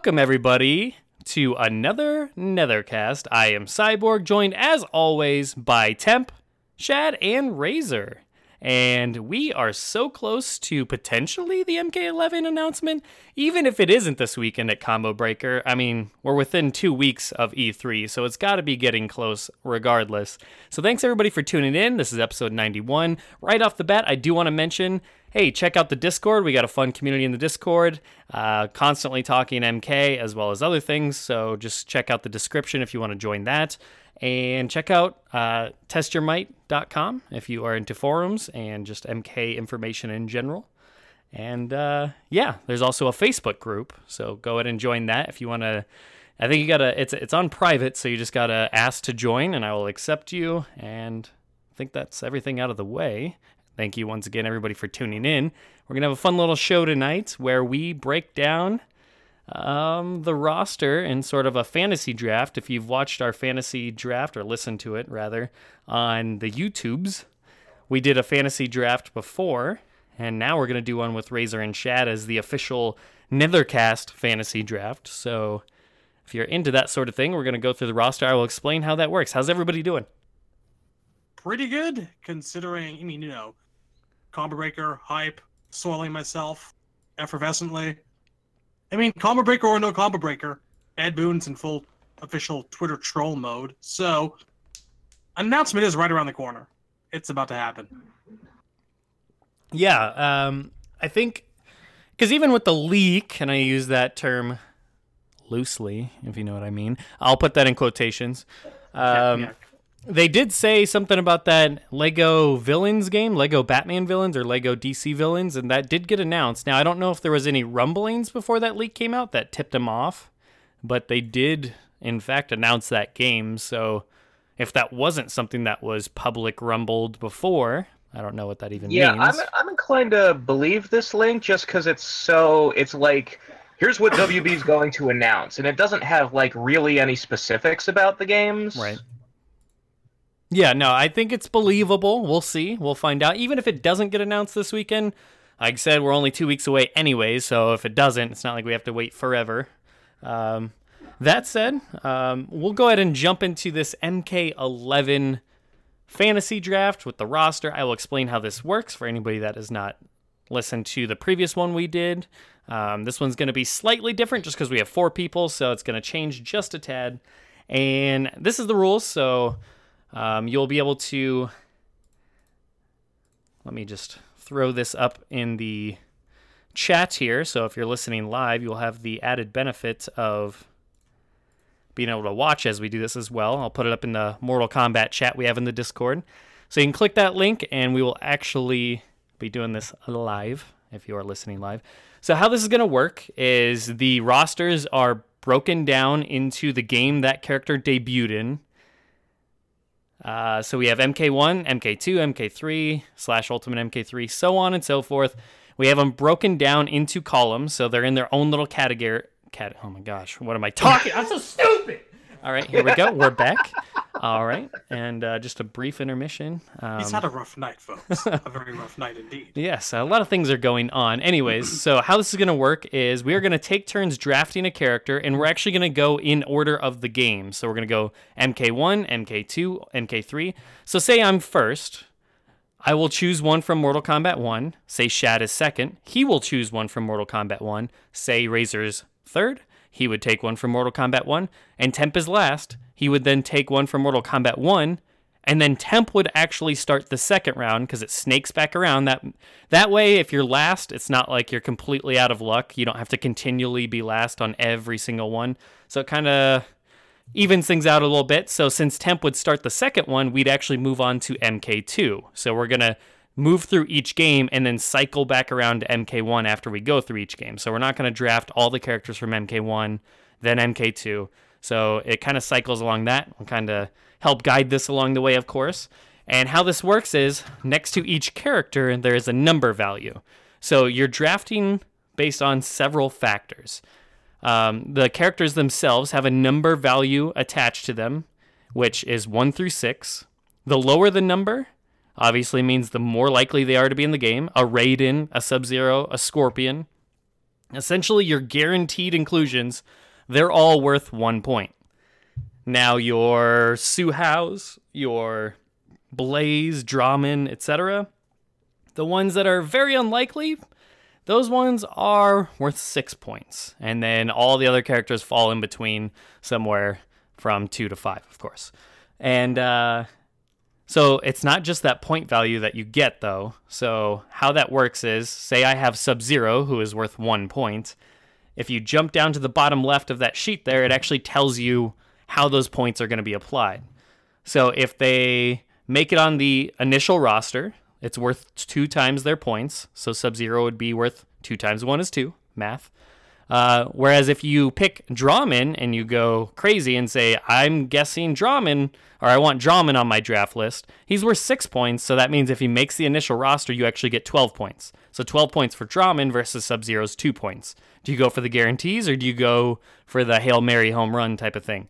Welcome, everybody, to another Nethercast. I am Cyborg, joined as always by Temp, Shad, and Razor. And we are so close to potentially the MK11 announcement, even if it isn't this weekend at Combo Breaker. I mean, we're within two weeks of E3, so it's got to be getting close regardless. So thanks everybody for tuning in. This is episode 91. Right off the bat, I do want to mention hey, check out the Discord. We got a fun community in the Discord, uh, constantly talking MK as well as other things. So just check out the description if you want to join that. And check out uh, testyourmight.com if you are into forums and just MK information in general. And uh, yeah, there's also a Facebook group. So go ahead and join that if you want to. I think you gotta. It's it's on private, so you just gotta ask to join, and I will accept you. And I think that's everything out of the way. Thank you once again, everybody, for tuning in. We're going to have a fun little show tonight where we break down um, the roster in sort of a fantasy draft. If you've watched our fantasy draft or listened to it, rather, on the YouTubes, we did a fantasy draft before, and now we're going to do one with Razor and Shad as the official Nethercast fantasy draft. So if you're into that sort of thing, we're going to go through the roster. I will explain how that works. How's everybody doing? Pretty good, considering, I mean, you know, combo breaker, hype, soiling myself effervescently. I mean, combo breaker or no combo breaker, Ed Boon's in full official Twitter troll mode. So, announcement is right around the corner. It's about to happen. Yeah, um, I think because even with the leak, and I use that term loosely, if you know what I mean, I'll put that in quotations. Um, yeah, they did say something about that Lego villains game, Lego Batman villains or Lego DC villains, and that did get announced. Now, I don't know if there was any rumblings before that leak came out that tipped them off, but they did, in fact, announce that game. So if that wasn't something that was public rumbled before, I don't know what that even yeah, means. Yeah, I'm, I'm inclined to believe this link just because it's so, it's like, here's what WB is going to announce, and it doesn't have, like, really any specifics about the games. Right. Yeah, no, I think it's believable. We'll see. We'll find out. Even if it doesn't get announced this weekend, like I said, we're only two weeks away anyways. So if it doesn't, it's not like we have to wait forever. Um, that said, um, we'll go ahead and jump into this MK11 fantasy draft with the roster. I will explain how this works for anybody that has not listened to the previous one we did. Um, this one's going to be slightly different just because we have four people, so it's going to change just a tad. And this is the rules. So um, you'll be able to. Let me just throw this up in the chat here. So if you're listening live, you'll have the added benefit of being able to watch as we do this as well. I'll put it up in the Mortal Kombat chat we have in the Discord. So you can click that link and we will actually be doing this live if you are listening live. So how this is going to work is the rosters are broken down into the game that character debuted in uh, so we have MK1, MK2, MK3, slash Ultimate MK3, so on and so forth. We have them broken down into columns, so they're in their own little category. Cat- oh my gosh, what am I talking? I'm so stupid. All right, here we go. We're back. All right, and uh, just a brief intermission. Um, He's had a rough night, folks. a very rough night indeed. Yes, a lot of things are going on. Anyways, so how this is going to work is we are going to take turns drafting a character, and we're actually going to go in order of the game. So we're going to go MK1, MK2, MK3. So say I'm first. I will choose one from Mortal Kombat 1. Say Shad is second. He will choose one from Mortal Kombat 1. Say Razor's third. He would take one from Mortal Kombat 1. And Temp is last he would then take one from Mortal Kombat 1 and then temp would actually start the second round because it snakes back around. That that way if you're last it's not like you're completely out of luck. You don't have to continually be last on every single one. So it kind of evens things out a little bit. So since temp would start the second one we'd actually move on to mk2 so we're to move through each game and then cycle back around to mk1 after we go through each game so we're not going to draft all the characters from mk1 then mk2 so it kind of cycles along that. We'll kind of help guide this along the way, of course. And how this works is next to each character, there is a number value. So you're drafting based on several factors. Um, the characters themselves have a number value attached to them, which is one through six. The lower the number, obviously means the more likely they are to be in the game. A Raiden, a Sub Zero, a Scorpion. Essentially, your guaranteed inclusions, they're all worth one point. Now, your Hsu Hao, your Blaze, Drahmin, etc., the ones that are very unlikely, those ones are worth six points. And then all the other characters fall in between somewhere from two to five, of course. And uh, so it's not just that point value that you get, though. So how that works is say I have Sub Zero, who is worth one point. If you jump down to the bottom left of that sheet there, it actually tells you how those points are going to be applied. So if they make it on the initial roster, it's worth two times their points. So Sub Zero would be worth two times one is two, math. Uh, whereas if you pick Drahmin and you go crazy and say, I'm guessing Drahmin, or I want Drahmin on my draft list, he's worth six points. So that means if he makes the initial roster, you actually get 12 points. So 12 points for Drahmin versus Sub Zero's two points. Do you go for the guarantees or do you go for the Hail Mary home run type of thing?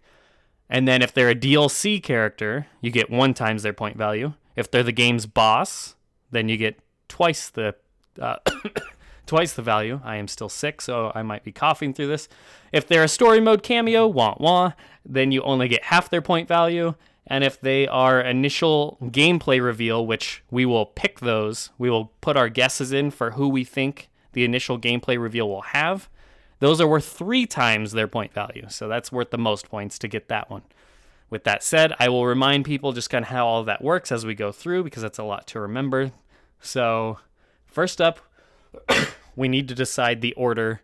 And then if they're a DLC character, you get one times their point value. If they're the game's boss, then you get twice the uh, twice the value. I am still sick, so I might be coughing through this. If they're a story mode cameo, wah wah, then you only get half their point value. And if they are initial gameplay reveal, which we will pick those, we will put our guesses in for who we think the initial gameplay reveal will have. Those are worth three times their point value. So that's worth the most points to get that one. With that said, I will remind people just kind of how all of that works as we go through because that's a lot to remember. So, first up, we need to decide the order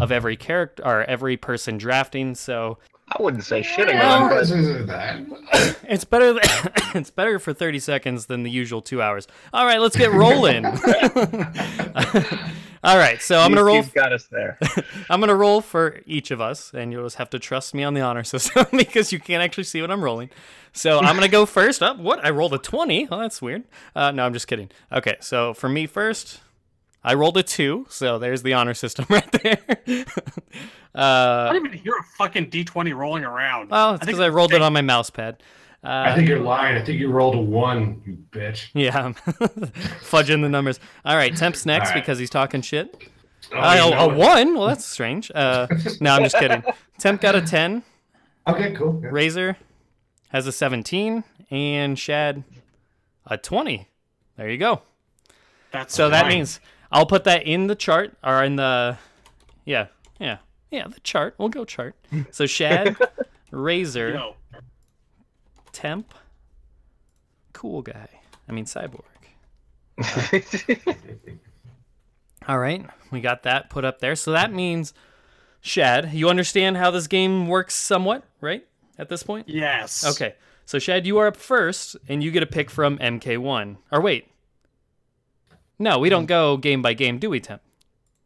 of every character or every person drafting. So, I wouldn't say shitting Well, on, this but isn't that. it's better th- it's better for 30 seconds than the usual 2 hours. All right, let's get rolling. All right, so I'm going to roll You've got us there. I'm gonna roll for each of us, and you'll just have to trust me on the honor system because you can't actually see what I'm rolling. So I'm gonna go first. Up, what? I rolled a twenty. Oh, that's weird. Uh, no, I'm just kidding. Okay, so for me first, I rolled a two. So there's the honor system right there. I uh, don't even hear a fucking D20 rolling around. well, it's because I rolled it on my mouse pad. I Uh, think you're lying. I think you rolled a one, you bitch. yeah, fudging the numbers. All right, Temp's next All right. because he's talking shit. Oh, Uh, a, a one? Well, that's strange. Uh, no, I'm just kidding. Temp got a ten. Okay, cool. Yeah. Razor has a 17 and Shad a 20. There you go. That's So that means I'll put that in the chart or in the yeah, yeah. Yeah, the chart. We'll go chart. So Shad, Razor, Yo, Temp, cool guy. I mean cyborg. All right, we got that put up there. So that means Shad, you understand how this game works somewhat, right? At this point? yes. Okay. So Shad, you are up first, and you get a pick from MK1. Or wait. No, we don't hmm. go game by game, do we, Tim?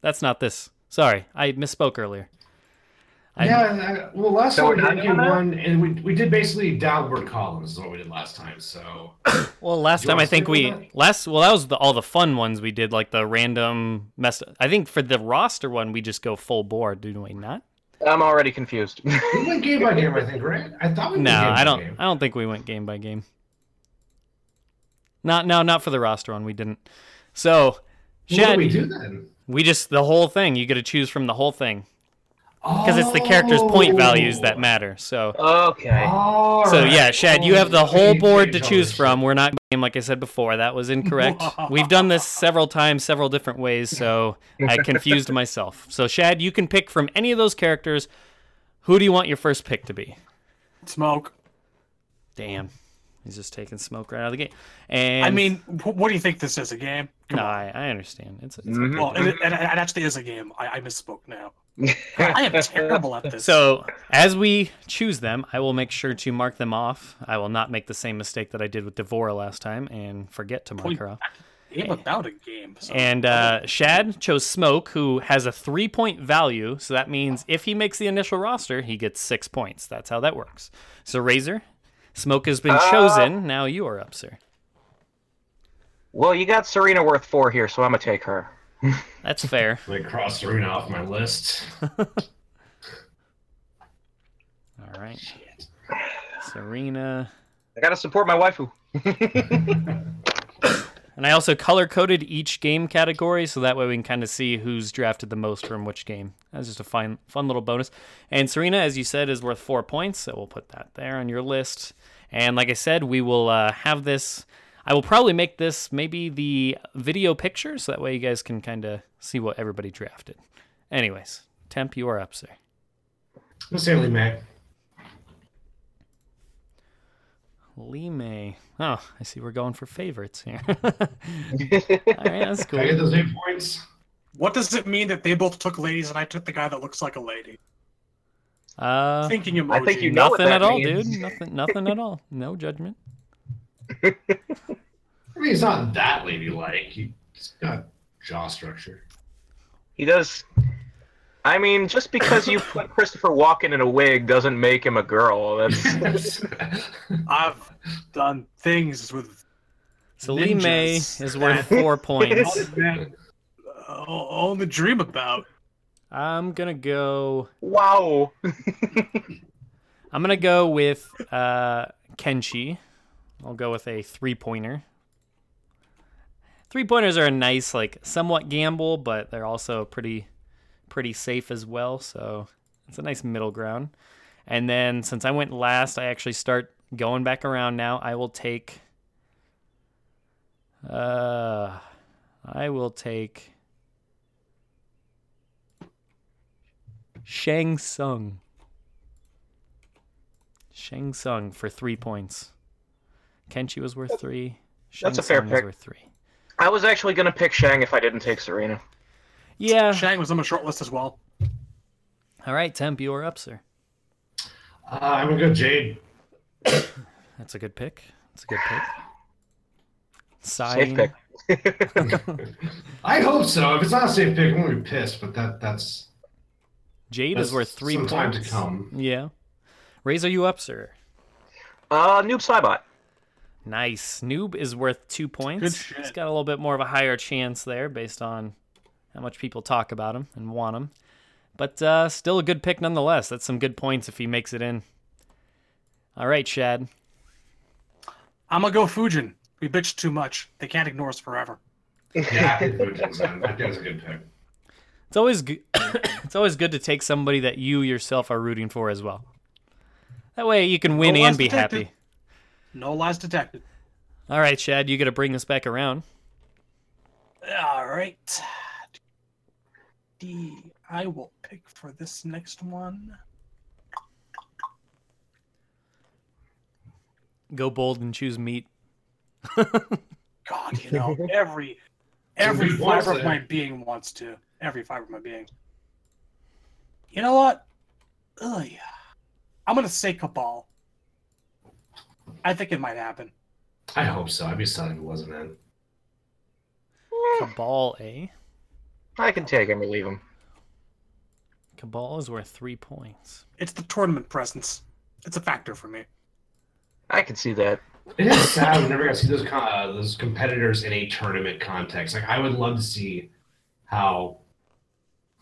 That's not this. Sorry, I misspoke earlier. I- yeah, I, uh, well, last So time we're we not did doing one, and we, we did basically downward columns is what we did last time. So Well, last time I think we that? last well that was the, all the fun ones we did, like the random mess. I think for the roster one, we just go full board, do we not? I'm already confused. we went game by game, I think, right? I thought we went No, game by I don't. game. I don't think we went game by game. Not no, not for the roster one. We didn't. So, What do Shad, we do then? we just the whole thing. You get to choose from the whole thing. because it's the character's point values that Oh. matter. So, okay. All so right. yeah, Shad, you Oh, have the whole board to choose from. We're not game like I said before. That was incorrect. We've done this several times, several different ways. So I confused myself. So Shad, you can pick from any of those characters. Who do you want your first pick to be? Smoke. Damn, he's just taking smoke right out of the gate. And I mean, what do you think this is? A game? Come no. I, I understand. It's, it's Mhm. Well, it, it, it actually is a game. I, I misspoke now. I am terrible at this. So, as we choose them, I will make sure to mark them off. I will not make the same mistake that I did with D'Vorah last time and forget to mark Point- her off. game about a game. So. And uh, Shad chose Smoke, who has a three point value. So that means if he makes the initial roster, he gets six points. That's how that works. So, Razor, Smoke has been Uh, chosen. Now you are up, sir. Well, you got Sareena worth four here, so I'm gonna take her. That's fair. Like cross Sareena off my list. All right. Sareena. I gotta support my waifu. And I also color coded each game category so that way we can kind of see who's drafted the most from which game. That's just a fun, fun little bonus. And Sareena, as you said, is worth four points, so we'll put that there on your list. And like I said, we will uh, have this. I will probably make this maybe the video picture so that way you guys can kind of see what everybody drafted. Anyways, Temp, you are up, sir. I'm say Li Mei. Oh, I see we're going for favorites here. All right, that's Can I get cool. those eight points? What does it mean that they both took ladies and I took the guy that looks like a lady? Uh, Thinking emoji. I think you know what nothing that at all, means. dude. Nothing, nothing at all. No judgment. I mean, he's not that ladylike. He's got jaw structure. He does. I mean, just because you put Christopher Walken in a wig doesn't make him a girl. That's I've done things with So Li Mei is worth four points. that uh, only dream about. I'm gonna go. wow. I'm gonna go with uh, Kenshi. I'll go with a three pointer. Three pointers are a nice, like, somewhat gamble, but they're also pretty, pretty safe as well. So it's a nice middle ground. And then since I went last, I actually start going back around now. I will take. Uh, I will take. Shang Tsung. Shang Tsung for three points. Kenshi was worth three. Shang That's a fair Tsung was pick. worth three. I was actually gonna pick Shang if I didn't take Sareena. Yeah. Shang was on my short list as well. All right, Temp, you are up, sir. Uh, I'm gonna go Jade. That's a good pick. That's a good pick. Safe pick. I hope so. If it's not a safe pick, I'm gonna be pissed. But that that's Jade that's is worth three some points. time to come. Yeah. Razor, you up, sir? Uh, Noob Saibot. Nice. Noob is worth two points. Good shit. He's got a little bit more of a higher chance there based on how much people talk about him and want him. But uh, still a good pick nonetheless. That's some good points if he makes it in. All right, Shad. I'm gonna go Fujin. We bitched too much. They can't ignore us forever. Yeah, I think Fujin's in. I think that's a good pick. It's always good. it's always good to take somebody that you yourself are rooting for as well. That way you can win No and be detected. happy. No lies detected. All right, Shad, you got to bring us back around. All right. D. I will pick for this next one. Go bold and choose meat. God, you know, every every fiber of my being wants to. Every fiber of my being. You know what? Ugh, yeah. I'm gonna say Kabal. I think it might happen. I hope so. I'd be sad if it wasn't in. Kabal, eh? I can take him or leave him. Kabal is worth three points. It's the tournament presence. It's a factor for me. I can see that. It is sad we never got to see those uh, those competitors in a tournament context. Like I would love to see how,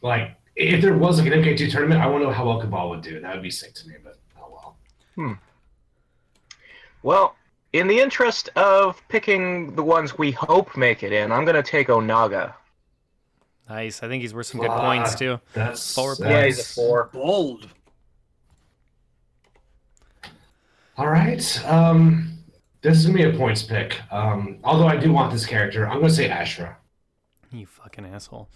like, if there was like an MK2 tournament, I want to know how well Kabal would do. That would be sick to me. But oh well. Hmm. Well, in the interest of picking the ones we hope make it in, I'm gonna take Onaga. Nice. I think he's worth some good Fuck. points too. That's Four points. Yeah, he's a four. Bold. All right. Um, this is gonna be a points pick. Um, although I do want this character, I'm gonna say Ashrah. You fucking asshole.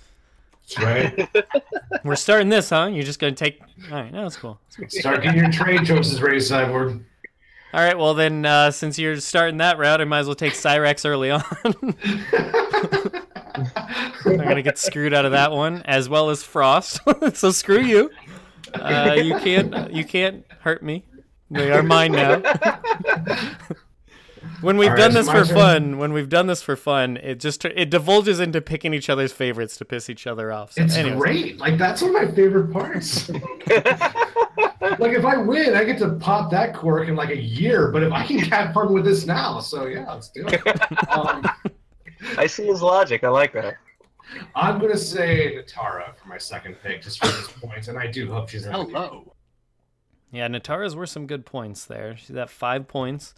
That's right. We're starting this, huh? You're just gonna take. All right, no, that's cool. Start getting your trade choices ready, Cyborg. All right, well then, uh, since you're starting that route, I might as well take Cyrax early on. I'm gonna get screwed out of that one, as well as Frost. so screw you. Uh, you can't. You can't hurt me. They are mine now. when we've All right, done so this for turn. fun, when we've done this for fun, it just it divulges into picking each other's favorites to piss each other off. So It's anyways. great. Like that's one of my favorite parts. like if I win, I get to pop that cork in like a year. But if I can have fun with this now, so yeah, let's do it. Um, I see his logic. I like that. I'm gonna say Nitara for my second pick, just for this point, and I do hope she's. Hello. Yeah, Nitara's worth some good points there. She's at five points.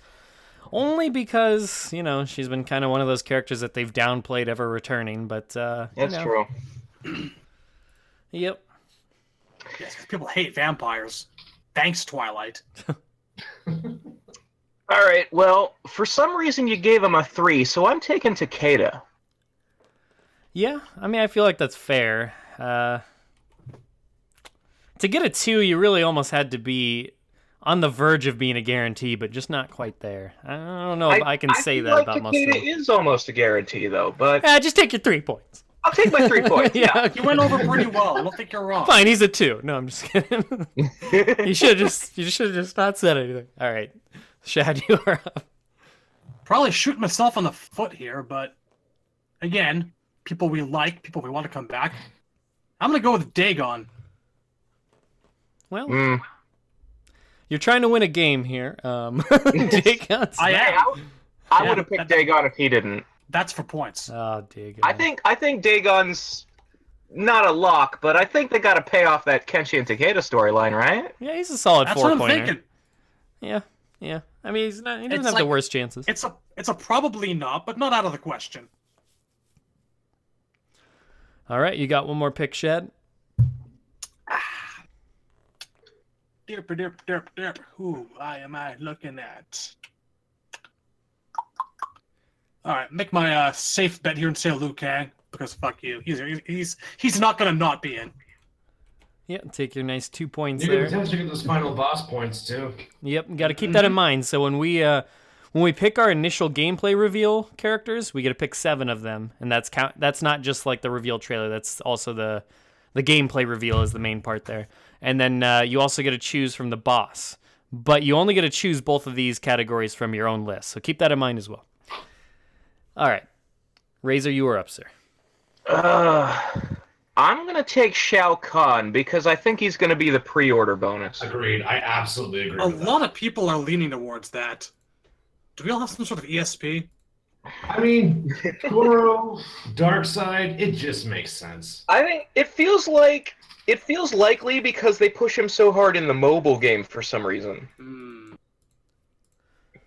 Only because you know she's been kind of one of those characters that they've downplayed ever returning. But uh, you That's know. true. Yep. Yes, 'cause people hate vampires. Thanks, Twilight. All right. Well, for some reason you gave him a three, so I'm taking Takeda. Yeah, I mean, I feel like that's fair. Uh, to get a two, you really almost had to be on the verge of being a guarantee, but just not quite there. I don't know if I, can say feel that like about most of Takeda them. is almost a guarantee, though. But Yeah, just take your three points. I'll take my three points. yeah, Yeah. okay. You went over pretty well. I don't think you're wrong. fine. He's a two. No, I'm just kidding. you should have just you should have just not said anything. All right, Shad, you are up. Probably shooting myself on the foot here, but again, people we like, people we want to come back. I'm gonna go with Daegon. Well, Mm. You're trying to win a game here. Um, Daegon's I am. I, I Yeah, would have picked that- Daegon if he didn't. That's for points. Oh, Daegon. I think I think Daegon's not a lock, but I think they got to pay off that Kenshi and Takeda storyline, right? Yeah, he's a solid That's four what I'm pointer. thinking. Yeah, yeah. I mean, he's not. He doesn't It's have the worst chances. It's a it's a probably not, but not out of the question. All right, you got one more pick, Shad. Derp derp derp derp. Who I am I looking at? All right, make my uh, safe bet here and say Liu Kang because fuck you. He's he's he's not gonna not be in. Yeah, take your nice two points You could there. potentially get those final boss points too. Yep, got to keep that in mind. So when we uh, when we pick our initial gameplay reveal characters, we get to pick seven of them, and that's count. That's not just like the reveal trailer. That's also the the gameplay reveal is the main part there. And then uh, you also get to choose from the boss, but you only get to choose both of these categories from your own list. So keep that in mind as well. All right, Razor, you are up, sir. Uh, I'm gonna take Shao Kahn because I think he's gonna be the pre-order bonus. Agreed. I absolutely agree. A with that. lot of people are leaning towards that. Do we all have some sort of ESP? I mean, Goro, Dark Side, it just makes sense. I think it feels like it feels likely because they push him so hard in the mobile game for some reason. Hmm.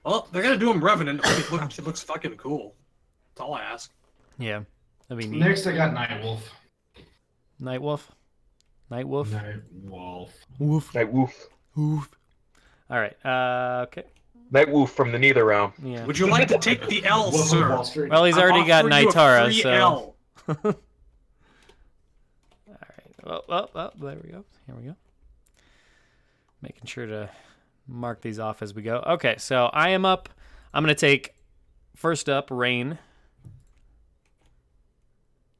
Well, they're gonna do him Revenant. It looks, it looks fucking cool. That's all I ask. Yeah, I mean Next, I got Nightwolf. Nightwolf, Nightwolf, Nightwolf. Woof, Night Woof. Woof. All right, uh, okay, Night Woof from the Netherrealm. yeah. Would you like to take the L, sir? Well, he's already got offering Nightara, so. L. Well, well, well, there we go. Here we go. Making sure to mark these off as we go. Okay, so I am up. I'm going to take first up Rain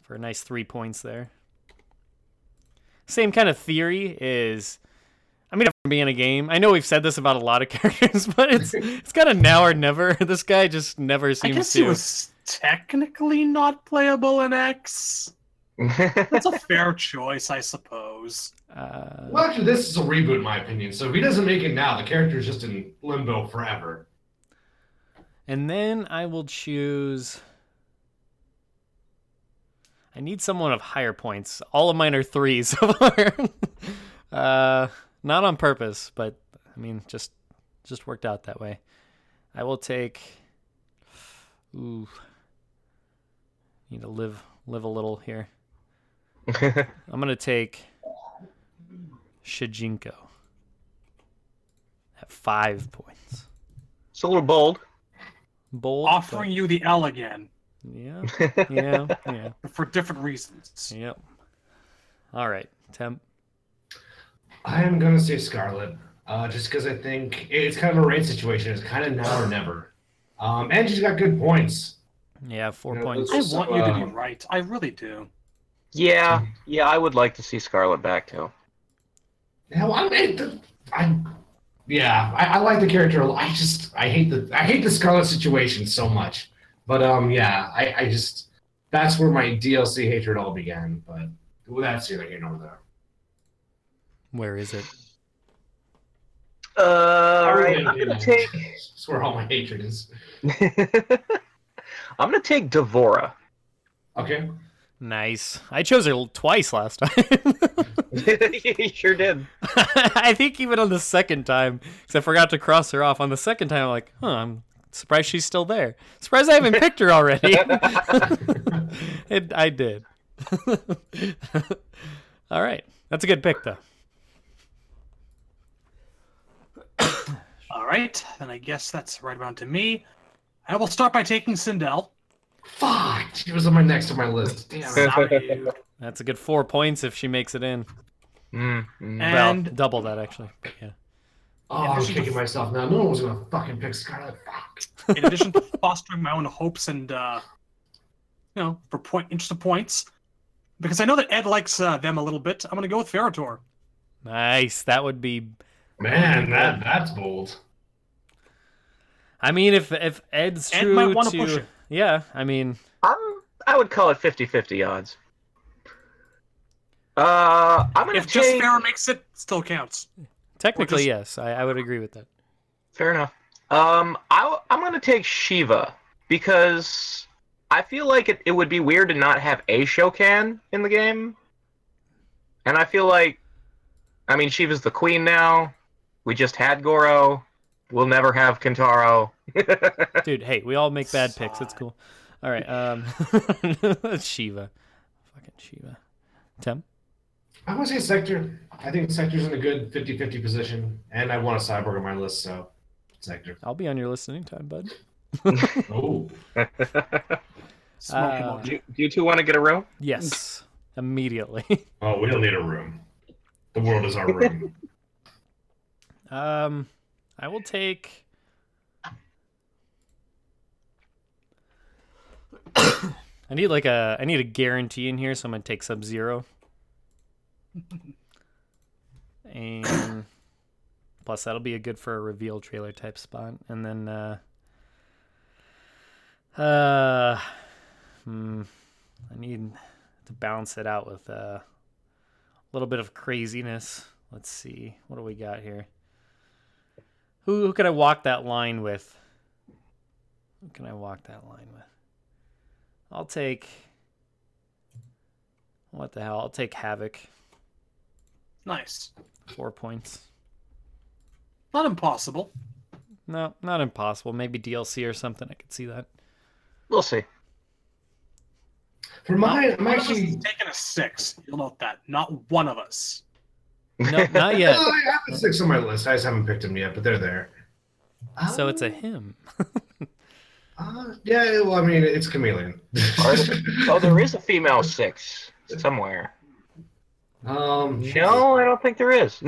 for a nice three points there. Same kind of theory is. I mean, from being a game, I know we've said this about a lot of characters, but it's it's kind of now or never. This guy just never seems I guess to. he was technically not playable in X. That's a fair choice, I suppose. Uh, Well, actually, this is a reboot, in my opinion. So if he doesn't make it now, the character is just in limbo forever. And then I will choose. I need someone of higher points. All of mine are threes so far. uh, not on purpose, but I mean, just just worked out that way. I will take. Ooh. Need to live live a little here. I'm gonna take Shujinko at five points. it's a little bold. Bold. but- Offering you the L again Yeah, yeah, yeah, for different reasons. yep. All right, temp. I am gonna say Skarlet, uh, just because I think it's kind of a rain situation. It's kind of now or never. Um, and she's got good points. Yeah, four Yeah, points. I those- want you to be Uh, right. I really do. Yeah, yeah, I would like to see Skarlet back too. Yeah, well, I, mean, I, yeah, I, I like the character. I just, I hate the, I hate the Skarlet situation so much. But um, yeah, I, I just, that's where my DLC hatred all began. But well, that's neither here nor there. Where is it? Uh, all right, really I'm gonna take. That's where all my hatred is. I'm gonna take D'Vorah. Okay. Nice. I chose her twice last time. you sure did. I think even on the second time, because I forgot to cross her off. On the second time, I'm like, huh, I'm Surprised she's still there. Surprised I haven't picked her already. it, I did. All right. That's a good pick, though. All right, then I guess that's right around to me. I will start by taking Sindel. Fuck! She was on my next on my list. Damn it. That's a good four points if she makes it in. Mm, mm. And well, double that, actually. But yeah. Oh, I'm kicking myself now. No one was gonna fucking pick Skarlet. Fuck. in addition to fostering my own hopes and uh, you know for point interest of points, because I know that Ed likes uh, them a little bit, I'm gonna go with Ferra/Torr. Nice. That would be. Man, that that's bold. I mean, if if Ed's Ed true might wanna to. Push it. Yeah, I mean, I'm, I would call it 50-50 odds. Uh, I'm gonna If just take. Ferra makes it, still counts. technically, just- yes. I, I would agree with that. Fair enough. Um, I, I'm gonna take Sheeva because I feel like it, it would be weird to not have a Shokan in the game, and I feel like, I mean, Sheeva's the queen now. We just had Goro. We'll never have Kintaro. Dude, hey, we all make bad picks. It's cool. All right. Um, Sheeva. Fucking Sheeva. Tim? I want to say Sector. I think Sector's in a good 50-50 position, and I want a cyborg on my list, so Sector. I'll be on your list anytime, bud. Oh, Uh, emoji. do, do you two want to get a room? Yes. Immediately. oh, we don't need a room. The world is our room. Um, I will take. I need like a I need a guarantee in here, so I'm gonna take Sub Zero. and plus that'll be a good for a reveal trailer type spot. And then uh uh hmm, I need to balance it out with uh, a little bit of craziness. Let's see. What do we got here? Who who can I walk that line with? Who can I walk that line with? I'll take. What the hell? I'll take Havik. Nice. Four points. Not impossible. No, not impossible. Maybe DLC or something. I could see that. We'll see. For mine, I'm One of us actually. taking a six. You'll note that. Not one of us. No, not yet. I have a six on my list. I just haven't picked them yet, but they're there. So it's a Um, him. Uh, yeah, well, I mean, it's chameleon. oh, there is a female six somewhere. um, No, I don't think there is.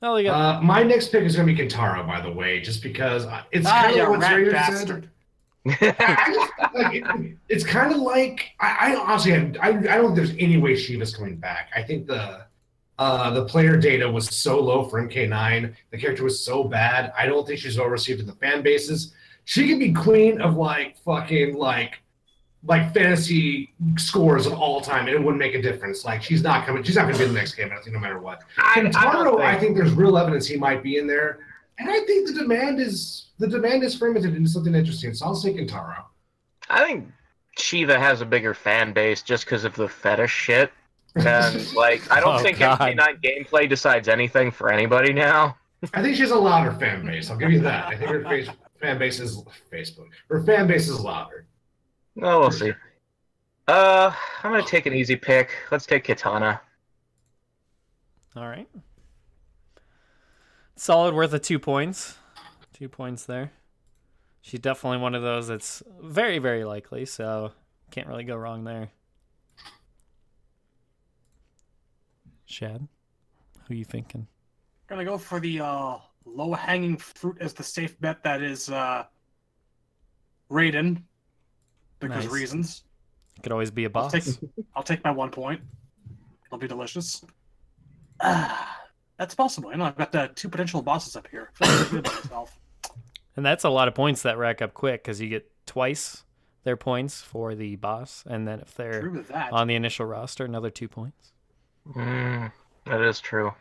Oh, you got Uh, my next pick is going to be Kintaro, by the way, just because it's Ah, kind of what rat bastard. said. I like, it, it's kind of like I, I honestly have, I, I don't think there's any way Sheeva's coming back. I think the uh, the player data was so low for MK9. The character was so bad. I don't think she's well received in the fan bases. She could be queen of like fucking like like fantasy scores of all time, and it wouldn't make a difference. Like she's not coming. She's not going to be in the next game. I think no matter what. I, I don't Kintaro, I think- think there's real evidence he might be in there, and I think the demand is the demand is fermented into something interesting. So I'll say Kintaro. I think Sheeva has a bigger fan base just because of the fetish shit. And like, I don't Oh, think God. MK9 gameplay decides anything for anybody now. I think she has a louder fan base. I'll give you that. I think her face, fan base is Facebook. Her fan base is louder. Oh, we'll see. Uh, I'm gonna take an easy pick. Let's take Kitana. all right. Solid, worth of two points. Two points there. She's definitely one of those that's very, very likely. So can't really go wrong there. Shad, who you thinking? Gonna go for the uh, low hanging fruit as the safe bet that is uh, Raiden. Because Nice. reasons. Could always be a I'll boss. take, I'll take my one point. It'll be delicious. Ah, that's possible. You know, I've got the two potential bosses up here. I feel really good about myself. And that's a lot of points that rack up quick because you get twice their points for the boss, and then if they're True with that. on the initial roster, another two points. Mm, that is true.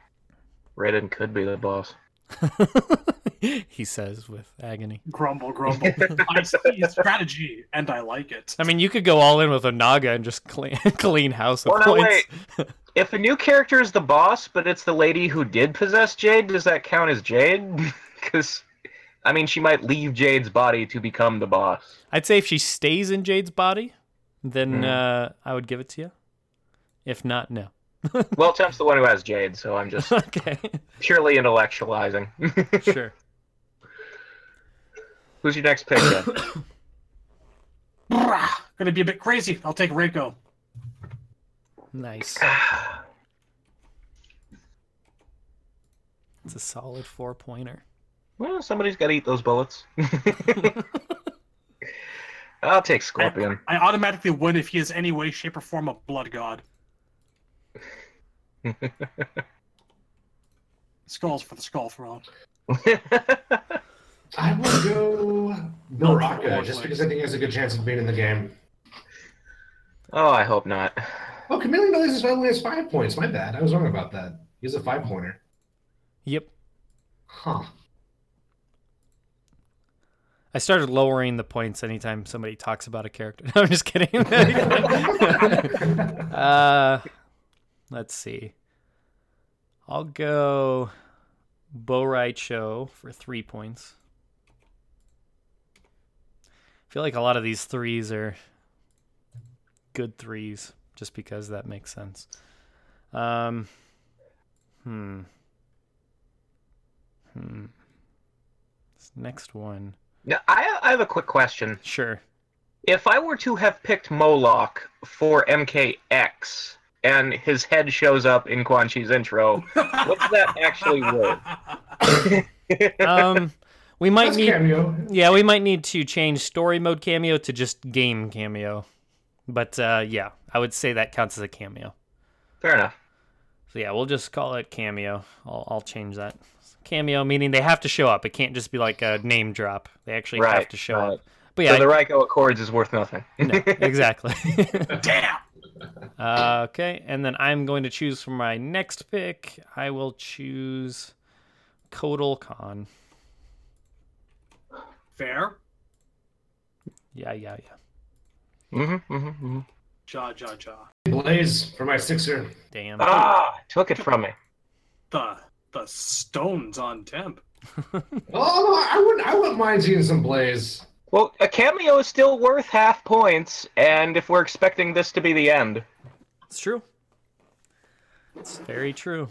Raiden could be the boss. he says with agony. grumble, grumble. I see a strategy, and I like it. I mean, you could go all in with Onaga and just clean, clean house with Well, no, points. Wait. If a new character is the boss, but it's the lady who did possess Jade, does that count as Jade? Because I mean, she might leave Jade's body to become the boss. I'd say if she stays in Jade's body, then Mhm. uh, I would give it to you. If not, no. Well, Temp's the one who has Jade, so I'm just okay, purely intellectualizing. sure. Who's your next pick? Then? Brah, gonna be a bit crazy. I'll take Reiko. Nice. It's a solid four pointer. well, somebody's got to eat those bullets. I'll take Scorpion. I automatically win if he is any way, shape, or form a blood god. Skulls for the skull throne. I will go Baraka, just because I think he has a good chance of being in the game. oh, I hope not. Oh, Chameleon Blaze only has five points. My bad. I was wrong about that. He's a five pointer. Yep. Huh. I started lowering the points anytime somebody talks about a character. No, I'm just kidding. uh, let's see. I'll go Bo Show for three points. I feel like a lot of these threes are good threes, just because that makes sense. Um, hmm. Hmm. This next one. Now, I, I have a quick question. Sure. If I were to have picked Moloch for MKX and his head shows up in Quan Chi's intro, what's that actually worth? Um, we might That's need. cameo. Yeah, we might need to change story mode cameo to just game cameo. But uh, yeah, I would say that counts as a cameo. Fair enough. So yeah, we'll just call it cameo. I'll, I'll change that. Cameo meaning they have to show up. It can't just be like a name drop. They actually have to show right. up. But yeah, So the Raiko Accords is worth nothing. no, exactly. Damn. uh, okay, and then I'm going to choose for my next pick. I will choose Kotal Kahn. Fair. Yeah, yeah, yeah. Mm-hmm, mm-hmm, mm-hmm. Jaw, jaw, jaw. Blaze for my sixer. Damn. Ah, took it from me. The the stones on temp. Oh, I wouldn't. I wouldn't mind seeing some Blaze. Well, a cameo is still worth half points, and if we're expecting this to be the end, It's true. It's very true.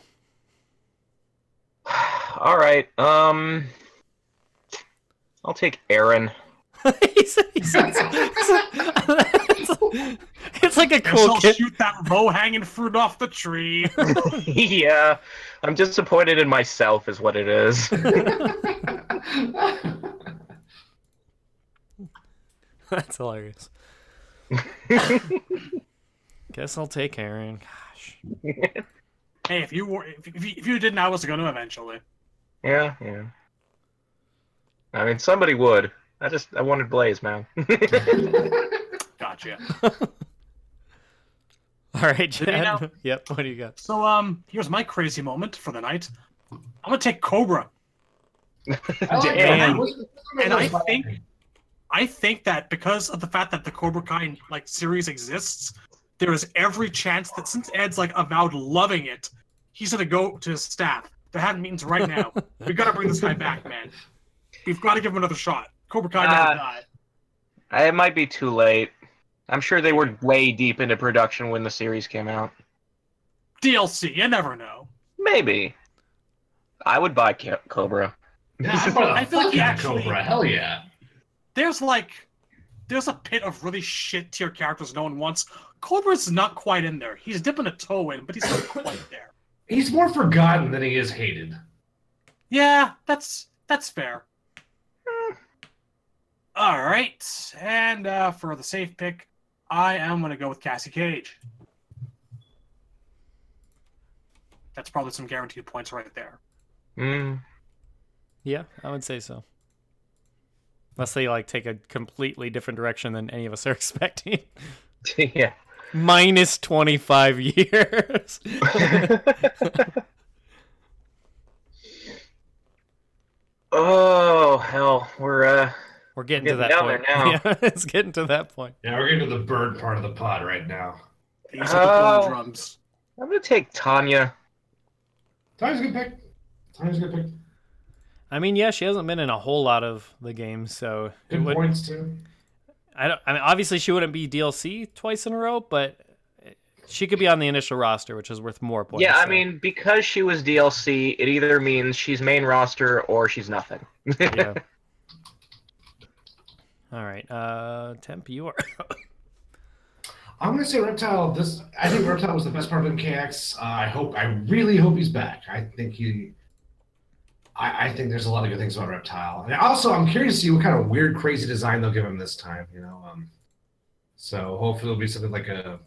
all right. Um, I'll take Aaron. He's- he's- it's like a Guess cool I'll kid. shoot that low hanging fruit off the tree. yeah, I'm disappointed in myself, is what it is. That's hilarious. Guess I'll take Aaron. Gosh. hey, if you were if, if you, if you didn't, I was gonna eventually. yeah, yeah. I mean, somebody would. I just I wanted Blaze, man. Gotcha. All right, you Shad. Yep. What do you got? So um, here's my crazy moment for the night. I'm gonna take Cobra. I Damn. that. What's- what's And I think- I think that because of the fact that the Cobra Kai like series exists, there is every chance that since Ed's like avowed loving it, he's gonna go to his staff. They're having meetings right now. we gotta bring this guy back, man. We've got to give him another shot. Cobra Kai never Ah. died. it might be too late. I'm sure they were way deep into production when the series came out. DLC, you never know. Maybe. I would buy Ca- Cobra. Yeah, I, feel I feel like yeah, actually- Cobra. Hell yeah. There's like, there's a pit of really shit tier characters no one wants. Cobra's not quite in there. He's dipping a toe in, but he's not quite there. He's more forgotten than he is hated. Yeah, that's that's fair. All right, and uh, for the safe pick, I am going to go with Cassie Cage. That's probably some guaranteed points right there. Mm. Yeah, I would say so. Unless they like take a completely different direction than any of us are expecting. yeah. Minus twenty five years. oh hell, we're uh We're getting We're to that getting point. there now. Yeah, it's getting to that point. Yeah, we're getting to the bird part of the pod right now. These are the Oh. drums. I'm gonna take Tanya. Tanya's a good pick. Tanya's a good pick. I mean, yeah, she hasn't been in a whole lot of the games, so Good would, points too. I don't. I mean, obviously she wouldn't be DLC twice in a row, but she could be on the initial roster, which is worth more points. yeah, I so, mean, because she was DLC, it either means she's main roster or she's nothing. yeah. All right, uh, Temp, you are. I'm gonna say Reptile. This I think Reptile was the best part of MKX. Uh, I hope. I really hope he's back. I think he. I, I think there's a lot of good things about Reptile, and also I'm curious to see what kind of weird, crazy design they'll give him this time. You know, um, so hopefully it'll be something like a,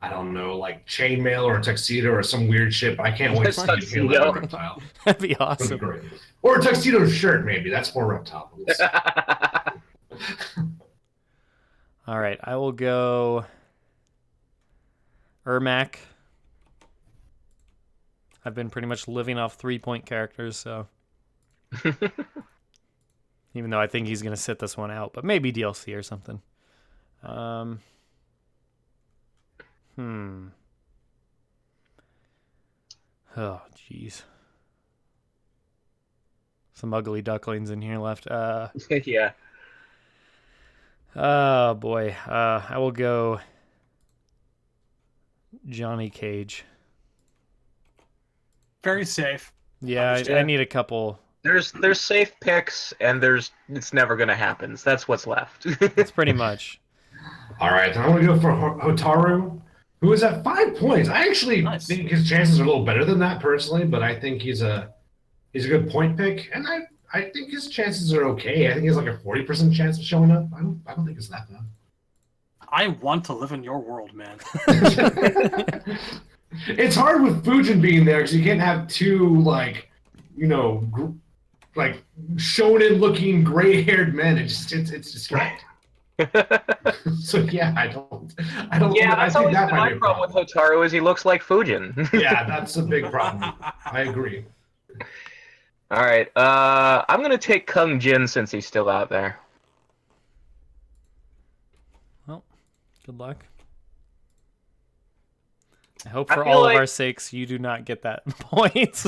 I don't know, like chainmail or a tuxedo or some weird ship. I can't wait to see him Tuxedo. Reptile. That'd be That'd be awesome. great. Or a tuxedo shirt, maybe. That's more Reptile. All right, I will go. Ermac. I've been pretty much living off three point characters, so even though I think he's gonna sit this one out, but maybe DLC or something. Um. Hmm. Oh, jeez. Some ugly ducklings in here left. Uh. yeah. Oh boy, uh, I will go Johnny Cage. Very safe. Yeah, I, I need a couple. There's there's safe picks and there's it's never gonna happen. So that's what's left. That's pretty much. All right, then I'm going to go for Hotaru, who is at five points. I actually Nice. think his chances are a little better than that personally, but I think he's a he's a good point pick, and I I think his chances are okay. I think he has like a forty percent chance of showing up. I don't I don't think it's that bad. I want to live in your world, man. it's hard with Fujin being there because you can't have two like you know gr- like shonen looking gray haired men. It's just it's it's distracting. so yeah, I don't I don't. yeah, I think always that been my be a problem with Hotaru is he looks like Fujin. yeah, that's a big problem. I agree. All right, uh, I'm gonna take Kung Jin since he's still out there. Well, good luck. I hope for feel all like- of our sakes you do not get that point.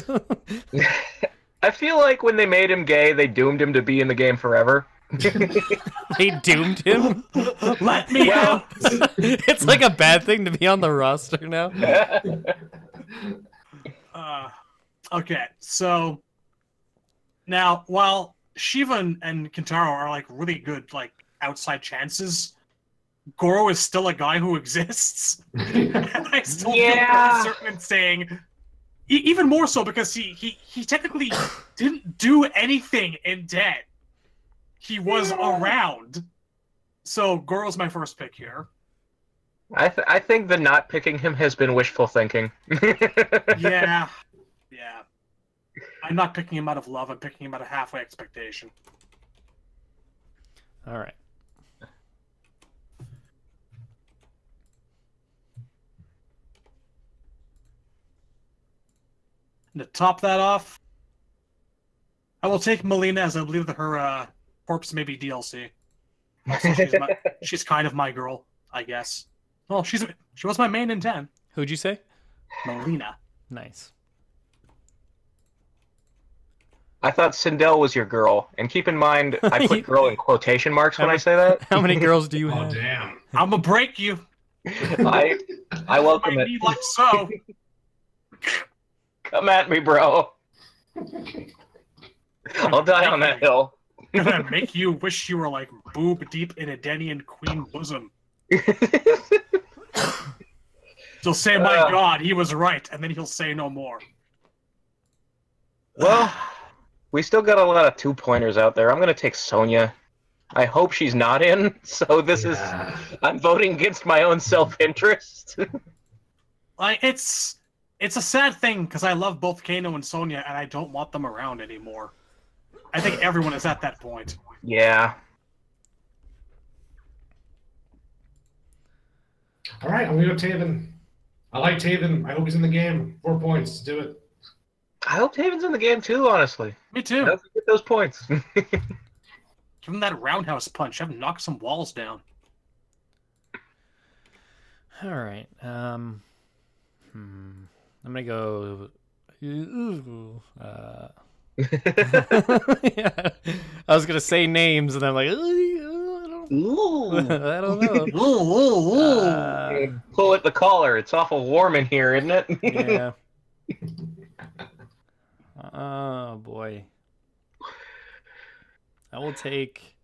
I feel like when they made him gay, they doomed him to be in the game forever. they doomed him. Let me out. it's like a bad thing to be on the roster now. Uh, okay, so now while Sheeva and, and Kintaro are like really good like outside chances, Goro is still a guy who exists. and I still Yeah. feel very certain in saying, e- even more so because he he he technically didn't do anything in Dead. He was around. So Goro's my first pick here. I th- I think the not picking him has been wishful thinking. Yeah, yeah. I'm not picking him out of love. I'm picking him out of halfway expectation. All right. And to top that off, I will take Melina as I believe that her uh, corpse may be DLC. Also, she's, my, she's kind of my girl, I guess. Well, she's she was my main in ten. Who'd you say? Melina. Nice. I thought Sindel was your girl, and keep in mind I put girl in quotation marks when I say that. How many girls do you have? Oh damn! I'm gonna break you. I I welcome I it. need like so. Come at me, bro. I'll die on that hill. gonna make you wish you were like boob deep in a Denian queen bosom. He'll say, "My Uh. God, he was right," and then he'll say no more. Well, we still got a lot of two pointers out there. I'm gonna take Sonya. I hope she's not in. So this Yeah. is I'm voting against my own self interest. Like it's it's a sad thing because I love both Kano and Sonya, and I don't want them around anymore. I think everyone is at that point. yeah. All right, I'm gonna go Taven. I like Taven. I hope he's in the game. Four points. Do it. I hope Taven's in the game too, honestly. Me too. Don't forget those points. Give him that roundhouse punch. Have him knock some walls down. All right. Um, hmm. I'm gonna go. Uh, yeah. I was gonna say names, and I'm like, "Uh, I don't, Ooh. I don't know. Ooh, ooh, ooh. Uh, Pull at the collar. It's awful warm in here, isn't it? yeah. Oh boy. I will take.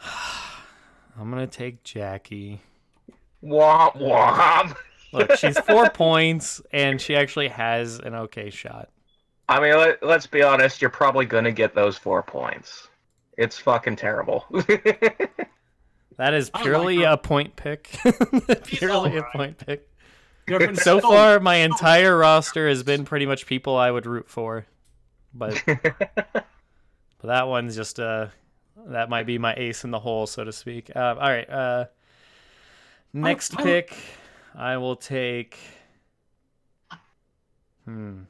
I'm gonna take Jackie. womp womp. Look, she's four points, and she actually has an okay shot. I mean, let, let's be honest. You're probably gonna get those four points. It's fucking terrible. That is I like purely a point pick. purely a point pick. You're gonna- So oh, far, my entire roster has been pretty much people I would root for, but but that one's just uh that might be my ace in the hole, so to speak. Uh, all right, uh, next I- pick, I will take. Hmm.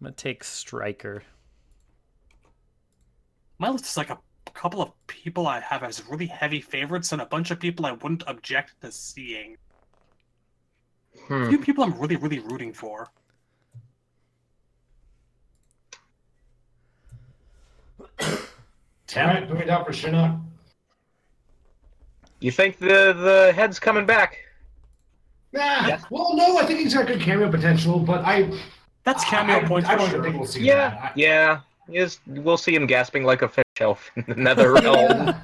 I'm gonna take Striker. My list is like a couple of people I have as really heavy favorites and a bunch of people I wouldn't object to seeing. A Hmm. few people I'm really, really rooting for. All right, put me down for Shinnok. You think the the head's coming back? Nah. Well, no, I think he's got good cameo potential, but I That's cameo I, points I, for don't sure. think we'll see Yeah, that. yeah. Yes, we'll see him gasping like a fish elf in the nether realm.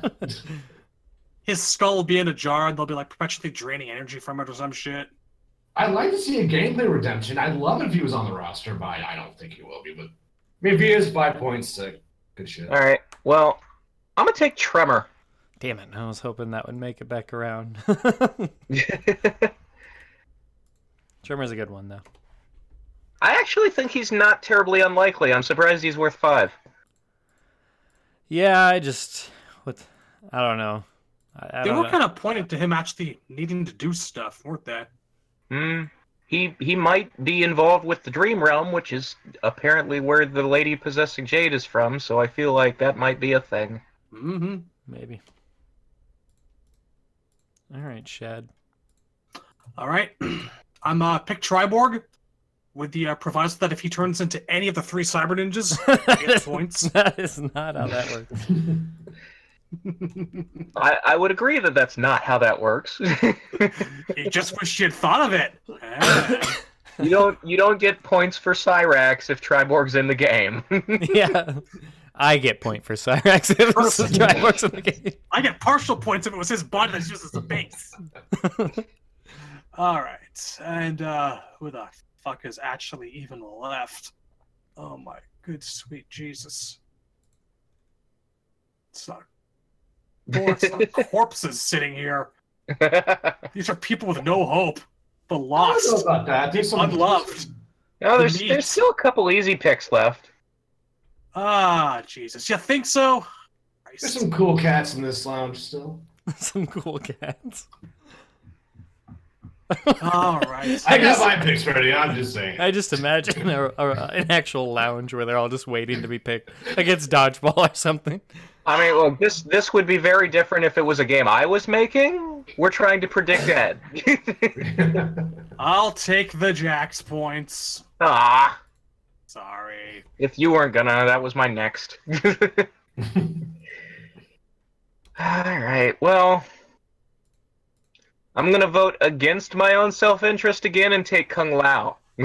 His skull will be in a jar and they'll be like perpetually draining energy from it or some shit. I'd like to see a gameplay redemption. I'd love it if he was on the roster, but I don't think he will be. But I mean, if he is, five points, uh, good shit. All right. Well, I'm gonna take Tremor. Damn it! I was hoping that would make it back around. Tremor's a good one though. I actually think he's not terribly unlikely. I'm surprised he's worth five. Yeah, I just what I don't know. I, I They don't were know. kind of pointing to him actually needing to do stuff, weren't they? Hmm. He he might be involved with the Dream Realm, which is apparently where the lady possessing Jade is from. So I feel like that might be a thing. Mm-hmm. maybe. All right, Shad. All right. I'm uh pick Triborg with the uh, proviso that if he turns into any of the three cyber ninjas, he gets points. that is not how that works. I, I would agree that that's not how that works. you just wish you'd thought of it. Ah. you don't you don't get points for Cyrax if Triborg's in the game. yeah, I get point for Cyrax if it's the Triforce in the game. I get partial points if it was his body that's used as a base. All right, and uh who the fuck is actually even left? Oh my good sweet Jesus! It's not. Boy, it's not corpses sitting here. These are people with no hope, the I don't know lost, about that. There's unloved. no, there's The there's still a couple easy picks left. Ah, Jesus! You think so? There's some cool cats in this lounge still. Some cool cats. All right. I got just- my picks ready. I'm just saying. I just imagine a, a, an actual lounge where they're all just waiting to be picked, against dodgeball or something. I mean, well, this this would be very different if it was a game I was making. We're trying to predict Ed. I'll take the Jax points. ah, Sorry. if you weren't gonna, that was my next. All right. Well, I'm gonna vote against my own self-interest again and take Kung Lao.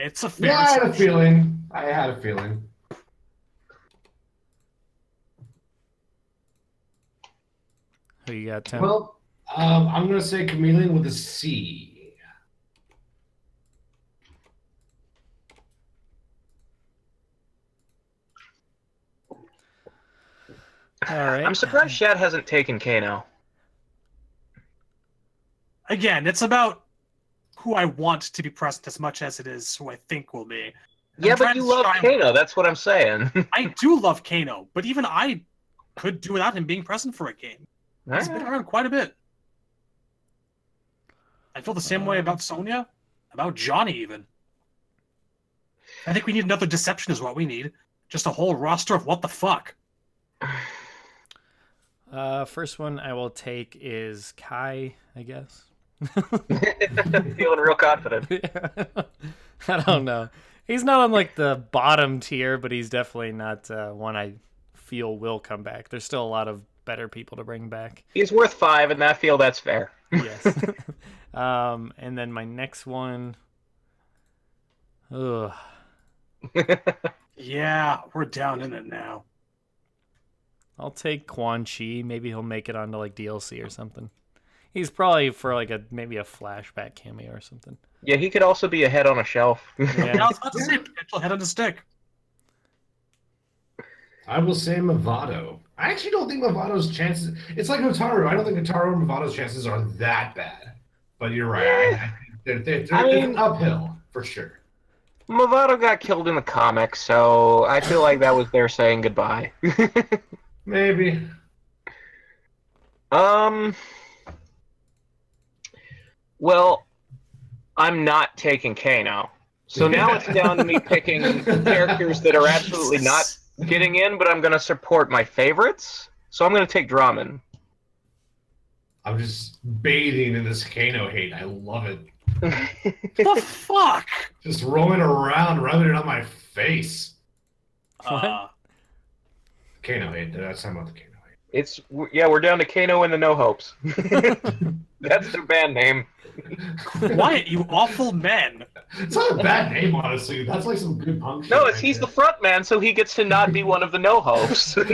It's a fair yeah, I had a feeling. I had a feeling. Who you got, Tim? Well, um, I'm gonna say chameleon with a C. all right. I'm surprised Shad hasn't taken Kano. Again, it's about who I want to be present as much as it is who I think will be. I'm Yeah, but you love shy- Kano. That's what I'm saying. I do love Kano, but even I could do without him being present for a game. He's been around quite a bit. I feel the same way about Sonya, about Johnny even. I think we need another deception is what we need. Just a whole roster of what the fuck. Uh, first one I will take is Kai, I guess. Feeling real confident. I don't know. He's not on like the bottom tier, but he's definitely not uh, one I feel will come back. There's still a lot of better people to bring back. He's worth five, and I feel that's fair. Yes. um, and then my next one. Ugh. Yeah, we're down in it now. I'll take Quan Chi. Maybe he'll make it onto like DLC or something. He's probably for like a maybe a flashback cameo or something. Yeah, he could also be a head on a shelf. Yeah, I Yeah. was about to say potential head on the stick. I will say Mavado. I actually don't think Mavado's chances. It's like Otaru. I don't think Otaru and Mavado's chances are that bad. But you're right. I, I they're, they're, they're, I it's mean- uphill for sure. Mavado got killed in the comics, so I feel like that was their saying goodbye. Maybe. um. Well, I'm not taking Kano. So now it's down to me picking characters that are absolutely not getting in, but I'm going to support my favorites. So I'm going to take Drahmin. I'm just bathing in this Kano hate. I love it. the fuck? Just rolling around, rubbing it on my face. What? Uh, Kano hate. That's talking about the Kano hate. It's yeah, we're down to Kano and the No Hopes. That's their band name. quiet, you awful men. It's not a bad name, honestly. That's like some good punk shit. No, right it's he's the front man, so he gets to not be one of the No Hopes.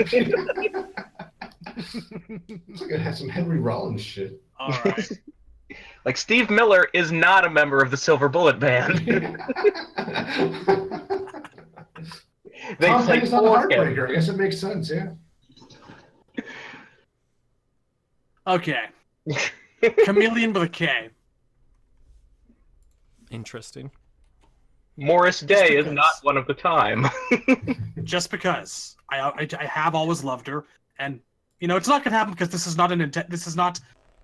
It's like it has some Henry Rollins shit. All right. like Steve Miller is not a member of the Silver Bullet Band. they Tom play Petty's not a for him. heartbreaker. I guess it makes sense, yeah. Okay. Chameleon with a K. Interesting. Morris Day is not one of the time. Just because I, I I have always loved her, and you know it's not gonna happen because this is not an intent. This is not,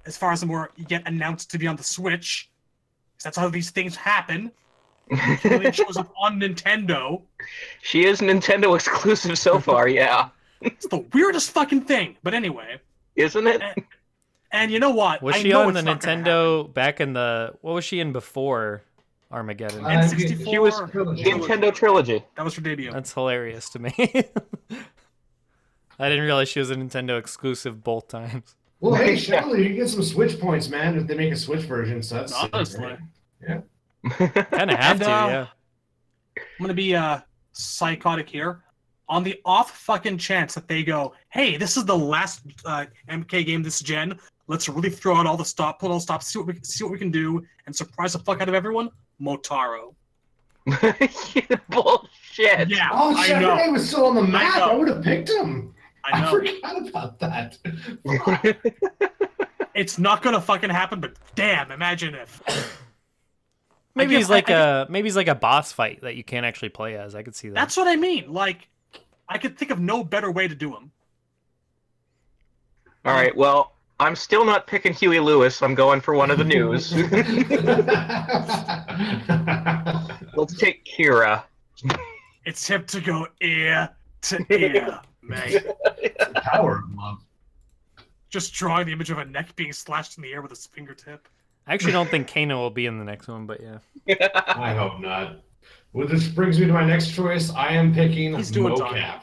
as far as I'm aware, yet announced to be on the Switch. That's how these things happen. Chameleon shows up on Nintendo. she is Nintendo exclusive so far, yeah. It's the weirdest fucking thing. But anyway, Isn't it? and you know what? Was I she know on the it's not gonna Nintendo back in the? What was she in before Armageddon? Uh, N64. She was Trilogy. Nintendo Trilogy. That was her debut. That's hilarious to me. I didn't realize she was a Nintendo exclusive both times. Well, hey, surely you can get some Switch points, man, if they make a Switch version. So that's Honestly. right? Kind of have And, to, uh, yeah. I'm gonna be uh psychotic here. On the off fucking chance that they go, hey, this is the last uh, MK game this gen. Let's really throw out all the stop, put all stops, see what we see what we can do, and surprise the fuck out of everyone. Motaro. Bullshit. Yeah, Oh, I Chevrolet know. was still on the map. know. I, would have picked him. I I, forgot about that. It's not gonna fucking happen, but damn, imagine if. Maybe guess he's like I- I a maybe he's like a boss fight that you can't actually play as. I could see that. That's what I mean. Like, I could think of no better way to do him. All right, well, I'm still not picking Huey Lewis. I'm going for one of the news. Let's take Kira. It's hip to go ear to ear, mate. The power of love. Just drawing the image of a neck being slashed in the air with his fingertip. I actually don't think Kano will be in the next one, but yeah. I hope not. Well, this brings me to my next choice. I am picking He's doing mocap.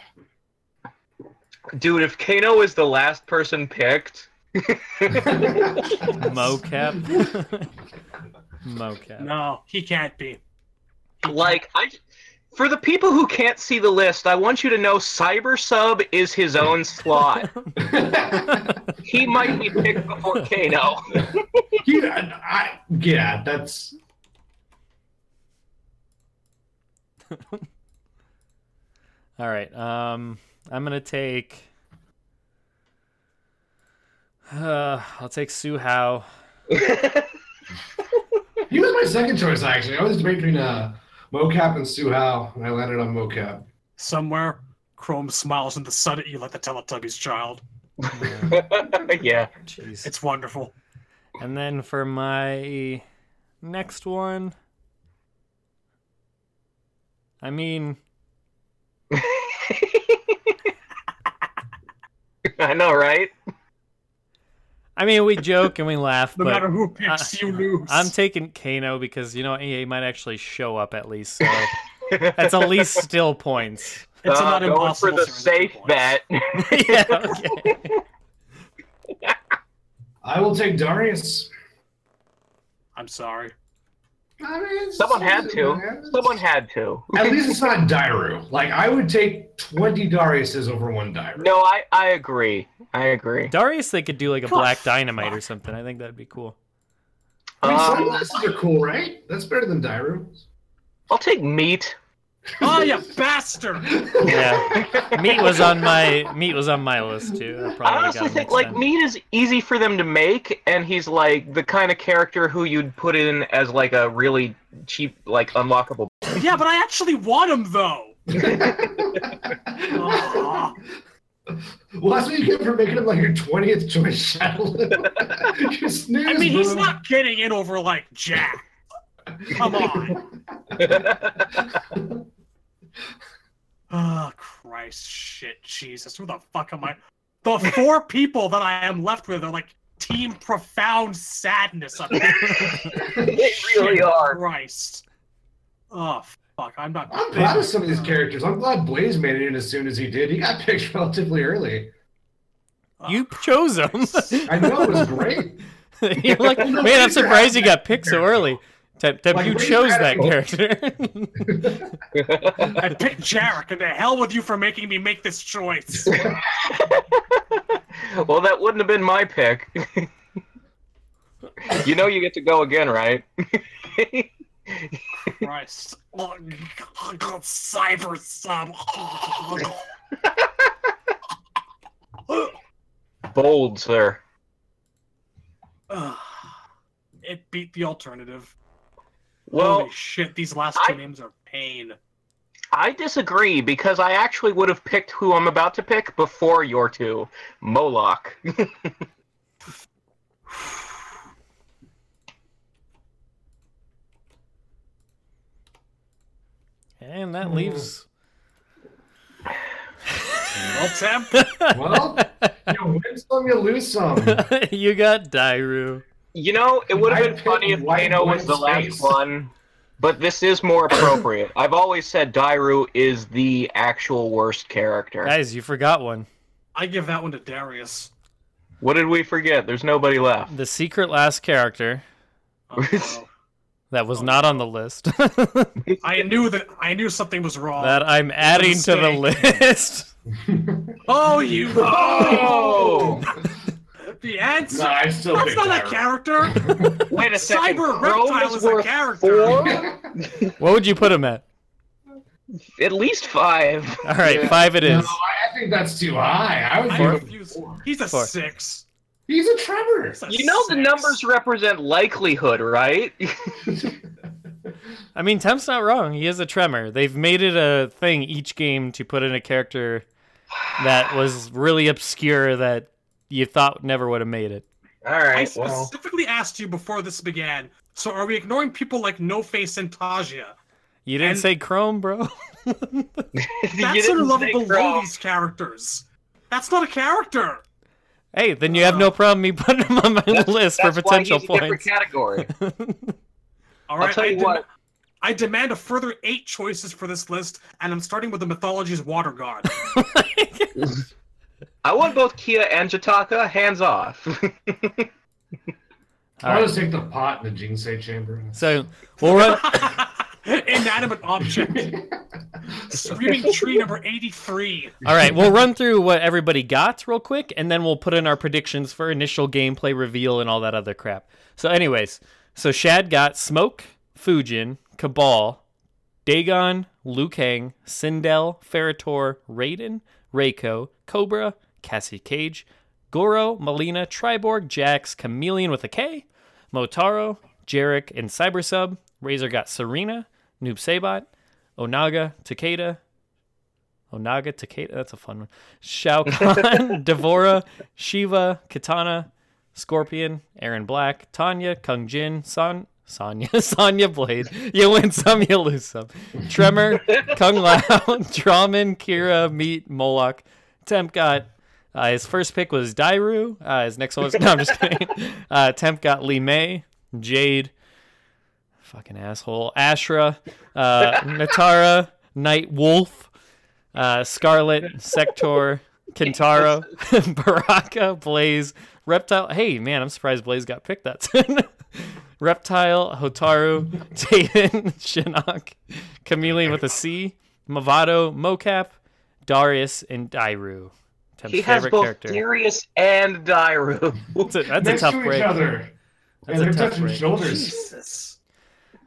Dude, if Kano is the last person picked, Mocap. Mocap. No, he can't be. like I for the people who can't see the list, I want you to know Cyber Sub is his own slot. he might be picked before Kano. yeah, I, yeah, that's All right. Um, I'm gonna take. Uh, I'll take Hsu Hao. he was my second choice actually. I was debating between uh, mocap and Hsu Hao, and I landed on mocap. Somewhere, Chrome smiles in the sun at you like the Teletubbies child. yeah. Jeez. It's wonderful. And then for my next one, I mean, I know, right? I mean, we joke and we laugh, No but matter who picks, you lose. I'm taking Kano because you know he might actually show up at least. So that's at least still points. it's Uh, not going impossible. for the safe points. bet. yeah. Okay. I will take Darius. I'm sorry. I mean, Someone had to. Someone had to. At least it's not Dairu. Like I would take twenty Dariuses over one Dairu. No, I I agree. I agree. Darius, they could do like a Oh, black dynamite or something. I think that'd be cool. I mean, Um, sunglasses are cool, right? That's better than Dairu. I'll take meat. Oh, you bastard! Yeah, meat was on my meat was on my list too. I, probably I honestly got think like time. meat is easy for them to make, and he's like the kind of character who you'd put in as like a really cheap, like unlockable. Yeah, but I actually want him though. Well, that's what you get for making him like your twentieth choice Shadow. you snooze, I mean, he's bro. not getting in over like Jack. Come on. Oh Christ, shit, Jesus, who the fuck am I? The four people that I am left with are like team profound sadness up here. they really Shit, are. Christ. Oh fuck, I'm not. I'm proud of some of these characters. I'm glad Blaze made it in as soon as he did. He got picked relatively early. Oh, You chose him. I know it was great. You're like, man, I'm surprised you got picked so early. Tep, Tep, Like, you chose that character. I picked Jarek, and the hell with you for making me make this choice. well, that wouldn't have been my pick. you know, you get to go again, right? Christ. Oh, God, cyber sub. Bold, sir. It beat the alternative. Well, Holy shit, these last two I- names are pain. I disagree because I actually would have picked who I'm about to pick before your two, Moloch. and that leaves. Well, Temp, Well, you win some, you lose some. you got Dairu. You know, it would have been funny if picked Kano was boy the last one, but this is more appropriate. I've always said Dairu is the actual worst character. Guys, you forgot one. I give that one to Darius. What did we forget? There's nobody left. The secret last character Oh, that was Oh, not on the list. I knew that I knew something was wrong. that I'm adding to the list. Oh, you! Oh! The answer. no, I still That's pick not a character. Wait a second. Cyber Chrome reptile is is a character. four? What would you put him at? At least five. All right, Yeah. five it is. No. I think that's too high. I would I give him refuse. four. He's a Four. six. He's a Trevor. He's a You know the numbers represent likelihood, right? I mean, Temp's not wrong. He is a tremor. They've made it a thing each game to put in a character that was really obscure that you thought never would have made it. All right. I right. Well, specifically asked you before this began. So are we ignoring people like No Face and Tajia? You didn't And- say Chrome, bro. That's didn't a level below Chrome. these characters. That's not a character. hey, then you have no uh, problem me putting him on my That's- list for that's potential why he's a different points. category. All right, tell I, dem- what. I demand a further eight choices for this list, and I'm starting with the mythology's water god. I want both Kia and Jataaka hands off. I want to take the pot in the Jinsei chamber. So we'll run. Inanimate object. Screaming tree number 83. All right, we'll run through what everybody got real quick, and then we'll put in our predictions for initial gameplay reveal and all that other crap. So, anyways, so Shad got Smoke, Fujin, Kabal, Daegon, Liu Kang, Sindel, Ferra/Torr, Raiden, Reiko, Cobra, Cassie Cage, Goro, Melina, Triborg, Jax, Chameleon with a K, Motaro, Jarek, and Cybersub. Razor got Sareena, Noob Saibot, Onaga, Takeda, Onaga Takeda, that's a fun one. Shao Kahn, D'Vorah, Sheeva, Kitana, Scorpion, Erron Black, Tanya, Kung Jin, Son, Sonya, Sonya Blade. You win some, you lose some. Tremor, Kung Lao, Drahmin, Kira, Meat, Moloch. Temp got Uh, his first pick was Dairu. Uh, his next one was no, I'm just kidding. Uh, Temp got Li Mei, Jade, fucking asshole, Ashrah, uh, Nitara, Night Wolf, uh, Skarlet, Sector, Kintaro, Baraka, Blaze, Reptile. Hey man, I'm surprised Blaze got picked that soon. Reptile, Hotaru, Taven, Shinnok, Chameleon with a C, Mavado, Mocap, Darius, and Dairu. Temp's He has both character. Darius and Dairu. That's a, that's a tough to break. each other. That's and a they're tough touching break. shoulders. Jesus.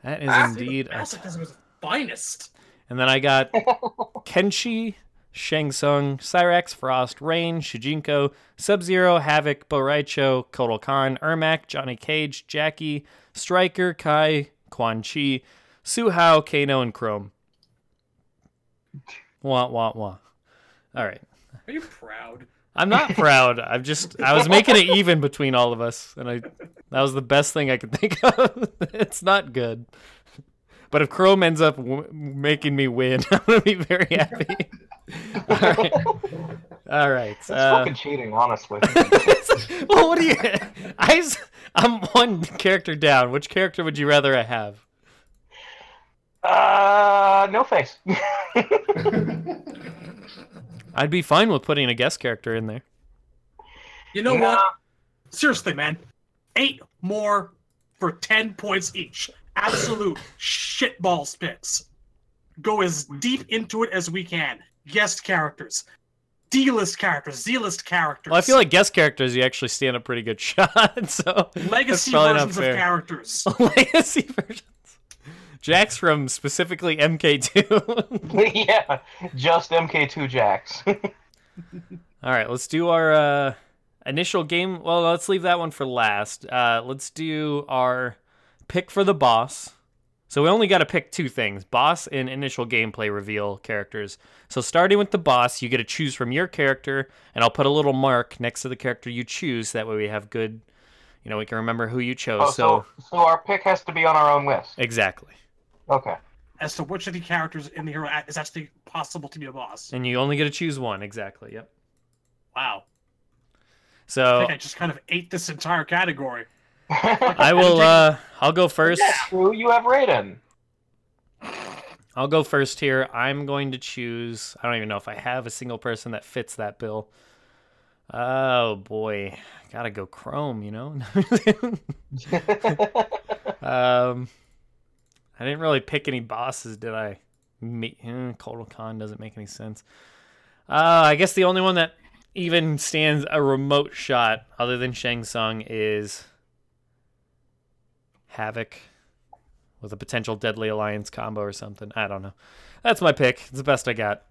That is Ah, indeed. A That's like finest. And then I got Kenshi, Shang Tsung, Cyrax, Frost, Rain, Shujinko, Sub Zero, Havik, Boraicho, Kotal Kahn, Ermac, Johnny Cage, Jackie, Striker, Kai, Quan Chi, Hsu Hao, Kano, and Chrome. Wah, wah, wah. All right. Are you proud? I'm not proud. I'm just I was making it even between all of us, and I that was the best thing I could think of. it's not good, but if Chrome ends up w- making me win, I'm gonna be very happy. all right, all right. That's Uh, fucking cheating, honestly. well, what do you? I s- I'm one character down. Which character would you rather I have? uh, no face. I'd be fine with putting a guest character in there. You know Nah. what? Seriously, man. Eight more for 10 points each. Absolute shitball spits. Go as deep into it as we can. Guest characters, D list characters, Z list characters. Well, I feel like guest characters you actually stand a pretty good shot. So legacy versions of characters. legacy versions. Jax from specifically MK2. yeah, just MK2 Jax. All right, let's do our uh, initial game. Well, let's leave that one for last. Uh, let's do our pick for the boss. So we only got to pick two things: boss and initial gameplay reveal characters. So starting with the boss, you get to choose from your character, and I'll put a little mark next to the character you choose. That way we have good, you know, we can remember who you chose. oh, so so, so our pick has to be on our own list. exactly. Okay. As to which of the characters in the hero act is actually possible to be a boss. And you only get to choose one. Exactly. Yep. Wow. I So think I just kind of ate this entire category. I will. Uh, I'll go first. True, you have Raiden. I'll go first here. I'm going to choose. I don't even know if I have a single person that fits that bill. Oh boy, gotta go Chrome. You know. um, I didn't really pick any bosses, did I? Me, eh, Kotal Kahn doesn't make any sense. Uh, I guess the only one that even stands a remote shot, other than Shang Tsung, is Havik with a potential Deadly Alliance combo or something. I don't know. That's my pick. It's the best I got.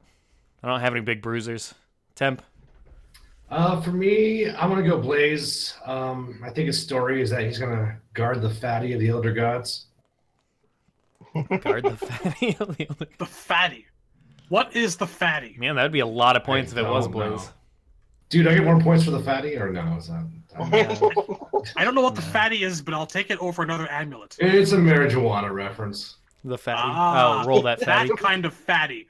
I don't have any big bruisers. Temp. Uh, for me, I'm gonna go Blaze. Um, I think his story is that he's gonna guard the fatty of the Elder Gods. Guard the fatty the fatty. What is the fatty? Man, that'd be a lot of points if it was don't. Blaze. Dude, I get more points for the fatty, or no? Is that, I don't know what the fatty is, but I'll take it over another amulet. it's a marijuana reference. The fatty. Ah, oh, roll that fatty. That kind of fatty.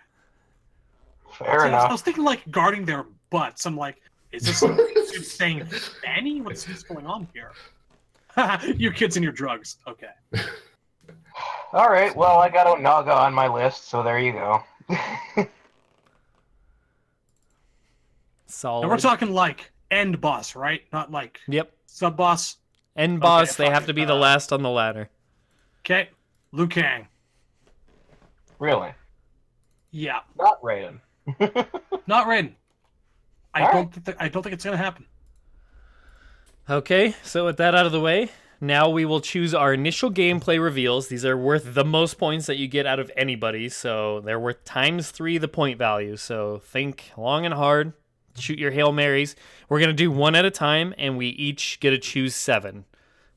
Fair See, I was- I enough. was thinking like guarding their butts. I'm like, is this dude saying fanny? What's, what's going on here? you kids and your drugs. Okay. All right. Well, I got Onaga on my list, so there you go. Solid. And we're talking like end boss, right? Not like Yep. sub boss. End boss. Okay, they have to be the Uh, last on the ladder. Okay. Liu Kang. really? Yeah. Not Raiden. Not Raiden. I All don't think that, I don't think it's gonna happen. Okay, so with that out of the way, now we will choose our initial gameplay reveals. These are worth the most points that you get out of anybody, so they're worth times three the point value. So think long and hard. Shoot your Hail Marys. We're going to do one at a time, and we each get to choose seven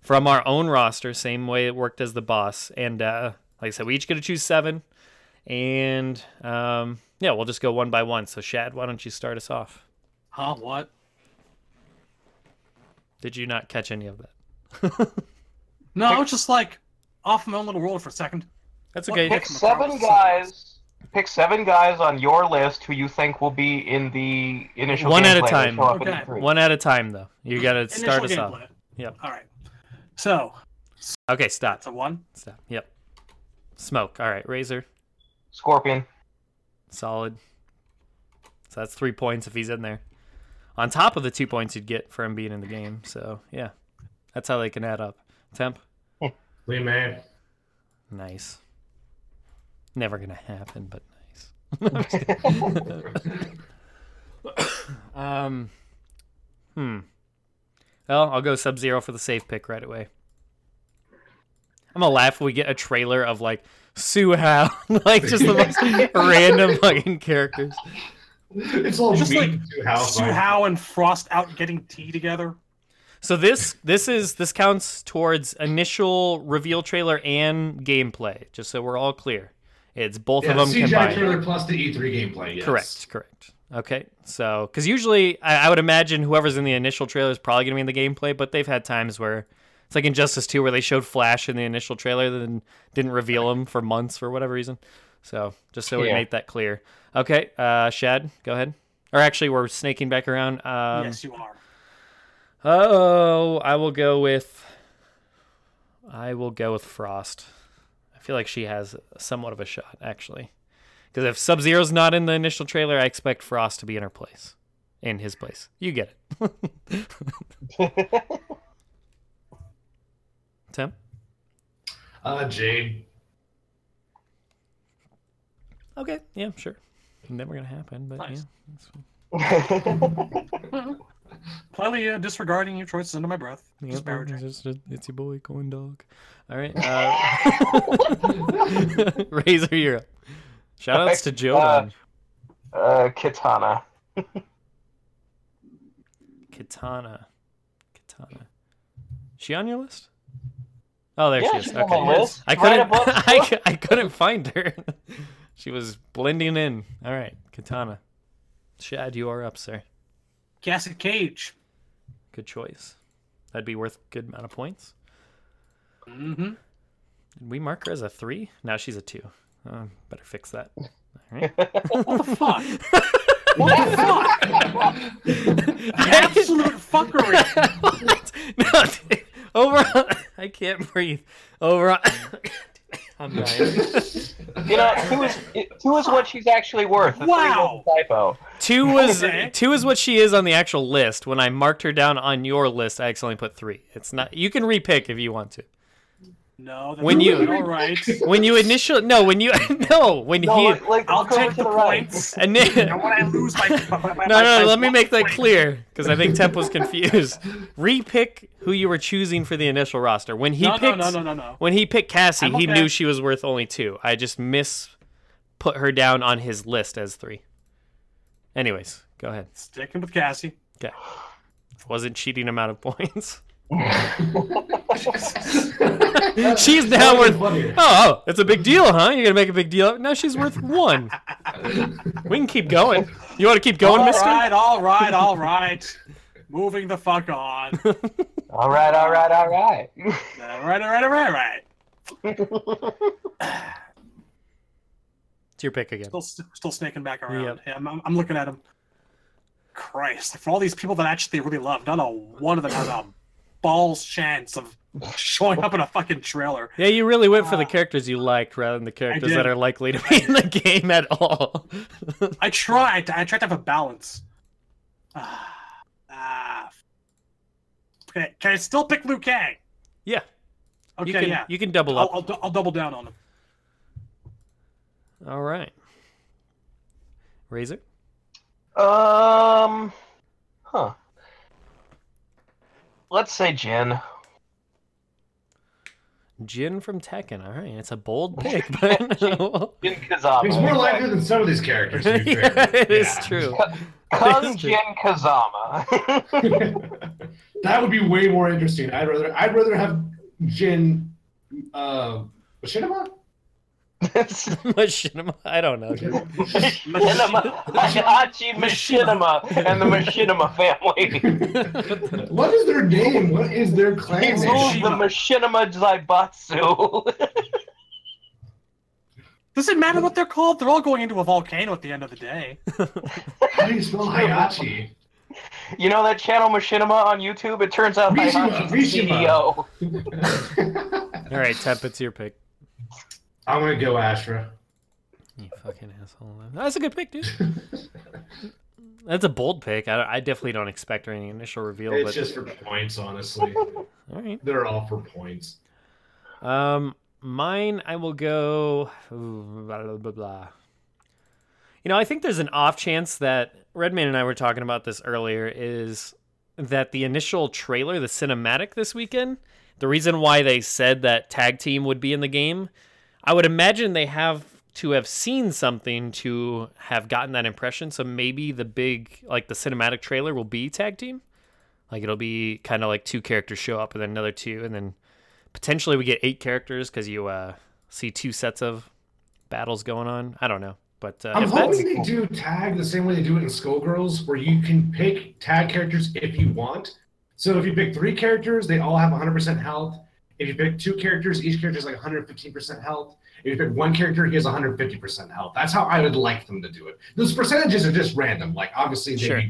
from our own roster, same way it worked as the boss. And uh, like I said, we each get to choose seven. And um, yeah, we'll just go one by one. So, Shad, why don't you start us off? Huh? What? Did you not catch any of that? No, I was just like off my own little world for a second. That's What okay. Pick seven guys pick seven guys on your list who you think will be in the initial One at a time. show up in Okay. One at a time, though. You got to start us off. gameplay. Yep. All right. So Okay, stop. that's a one. Stop. Yep. Smoke. All right, Razor. Scorpion. Solid. So that's three points if he's in there. On top of the two points you'd get for him being in the game. So, yeah. That's how they can add up. Temp. Li Mei. Nice. Never going to happen, but nice. um, hmm. Well, I'll go Sub Zero for the safe pick right away. I'm gonna laugh if we get a trailer of like Hsu Hao, like just the most random fucking characters. It's all Just like to House. Hsu Hao and Frost out getting tea together. So this this is this counts towards initial reveal trailer and gameplay, just so we're all clear. It's both Yeah, of them CGI combined. trailer plus the E3 gameplay. Yes. Correct, correct. Okay, so because usually I, I would imagine whoever's in the initial trailer is probably going to be in the gameplay, but they've had times where it's like Injustice 2 where they showed Flash in the initial trailer, then didn't reveal him for months for whatever reason. So just so we make that clear. Okay, uh, Shad, go ahead. Or actually, we're snaking back around. Um, yes, you are. Oh, I will go with. I will go with Frost. I feel like she has somewhat of a shot, actually. Because if Sub Zero's not in the initial trailer, I expect Frost to be in her place. In his place. You get it. Tim? Uh, Jade. Okay, yeah, sure. Never gonna happen, but Nice. yeah. that's fine. Clearly uh, disregarding your choices under my breath. Yep, Disparaging. it's, just- it's your boy, Coin Dog. All right. Uh, Razor, you're up. Shout outs to Jodan. uh, Kitana. Katana. Katana. She on your list? Oh, there Yeah, she is. she's on Okay. my list. I couldn't. above I, I couldn't find her. she was blending in. All right, Katana. Shad, you are up, sir. Cassie Cage. Good choice. That'd be worth a good amount of points. Mm-hmm. Did we mark her as a three? Now she's a two. Um, better fix that. All right. What the fuck? what the fuck? Absolute fuckery. What? No, dude. over. I can't breathe. Over. I'm dying. You know, two is two is what she's actually worth. The Wow. typo. Two was Okay. two is what she is on the actual list. When I marked her down on your list, I accidentally put three. It's not. You can repick if you want to. No. That's When you- all right. When you initial no, when you no, when No, he like, like I'll take to the right. points. ini- And when I lose my, my, my, my No, no, my let me make that clear because I think Temp was confused. Repick who you were choosing for the initial roster. When he No, no, picked no, no, no, no. when he picked Cassie, I'm he knew she was worth only two. I just miss put her down on his list as three. Anyways, go ahead. Sticking with Cassie. Okay. Wasn't cheating him out of points. she's now worth. Oh, oh, it's a big deal, huh? You're gonna make a big deal. No, she's worth one. We can keep going. You want to keep going, all Mister? right, all right, all right. Moving the fuck on. All right, all right, all right. All right, all right, all right, all right. It's your pick again. Still, still snaking back around. Yep. Yeah, I'm, I'm, I'm looking at him. Christ, for all these people that actually really love, not a one of them has a balls chance of showing up in a fucking trailer. Yeah, you really went for the Ah. characters you liked rather than the characters that are likely to be in the game at all. I tried. I tried to have a balance. Ah, ah. Okay, can I still pick Liu Kang? yeah, Okay, you can yeah. you can double I'll, up. I'll, I'll double down on him. All right. Razor. Um, huh. Let's say Jin. Jin from Tekken. All right, it's a bold pick, but Jin Kazama. He's more likely than some of these characters. To be fair. yeah, it is Yeah. true. Kung It is true. Jin Kazama. that would be way more interesting. I'd rather I'd rather have Jin uh Machinima? Machinima. I don't know. dude. Machinima, Hachi Machinima, and the Machinima family. what is their name? What is their clan He name? rules the Machinima Zaibatsu. Does it matter what they're called? They're all going into a volcano at the end of the day. How do you spell Heihachi? You know that channel Machinima on YouTube? It turns out Mishima, Heihachi's the Mishima. CEO. All right, Temp, it's your pick. I'm gonna go Ashrah. You fucking asshole. That's a good pick, dude. That's a bold pick. I, I definitely don't expect any initial reveal, It's but just for points, honestly. all right. They're all for points. Um, mine, I will go. ooh, blah, blah, blah. You know, I think there's an off chance that Redman and I were talking about this earlier. Is that the initial trailer, the cinematic this weekend? The reason why they said that tag team would be in the game, I would imagine they have to have seen something to have gotten that impression. So maybe the big, like the cinematic trailer, will be tag team. Like it'll be kind of like two characters show up and then another two, and then potentially we get eight characters because you uh, see two sets of battles going on. I don't know, but uh, I'm hoping they do tag the same way they do it in Skullgirls, where you can pick tag characters if you want. So if you pick three characters, they all have 100% health. If you pick two characters, each character is like 115% health. If you pick one character, he has 150% health. That's how I would like them to do it. Those percentages are just random. Like obviously they Sure.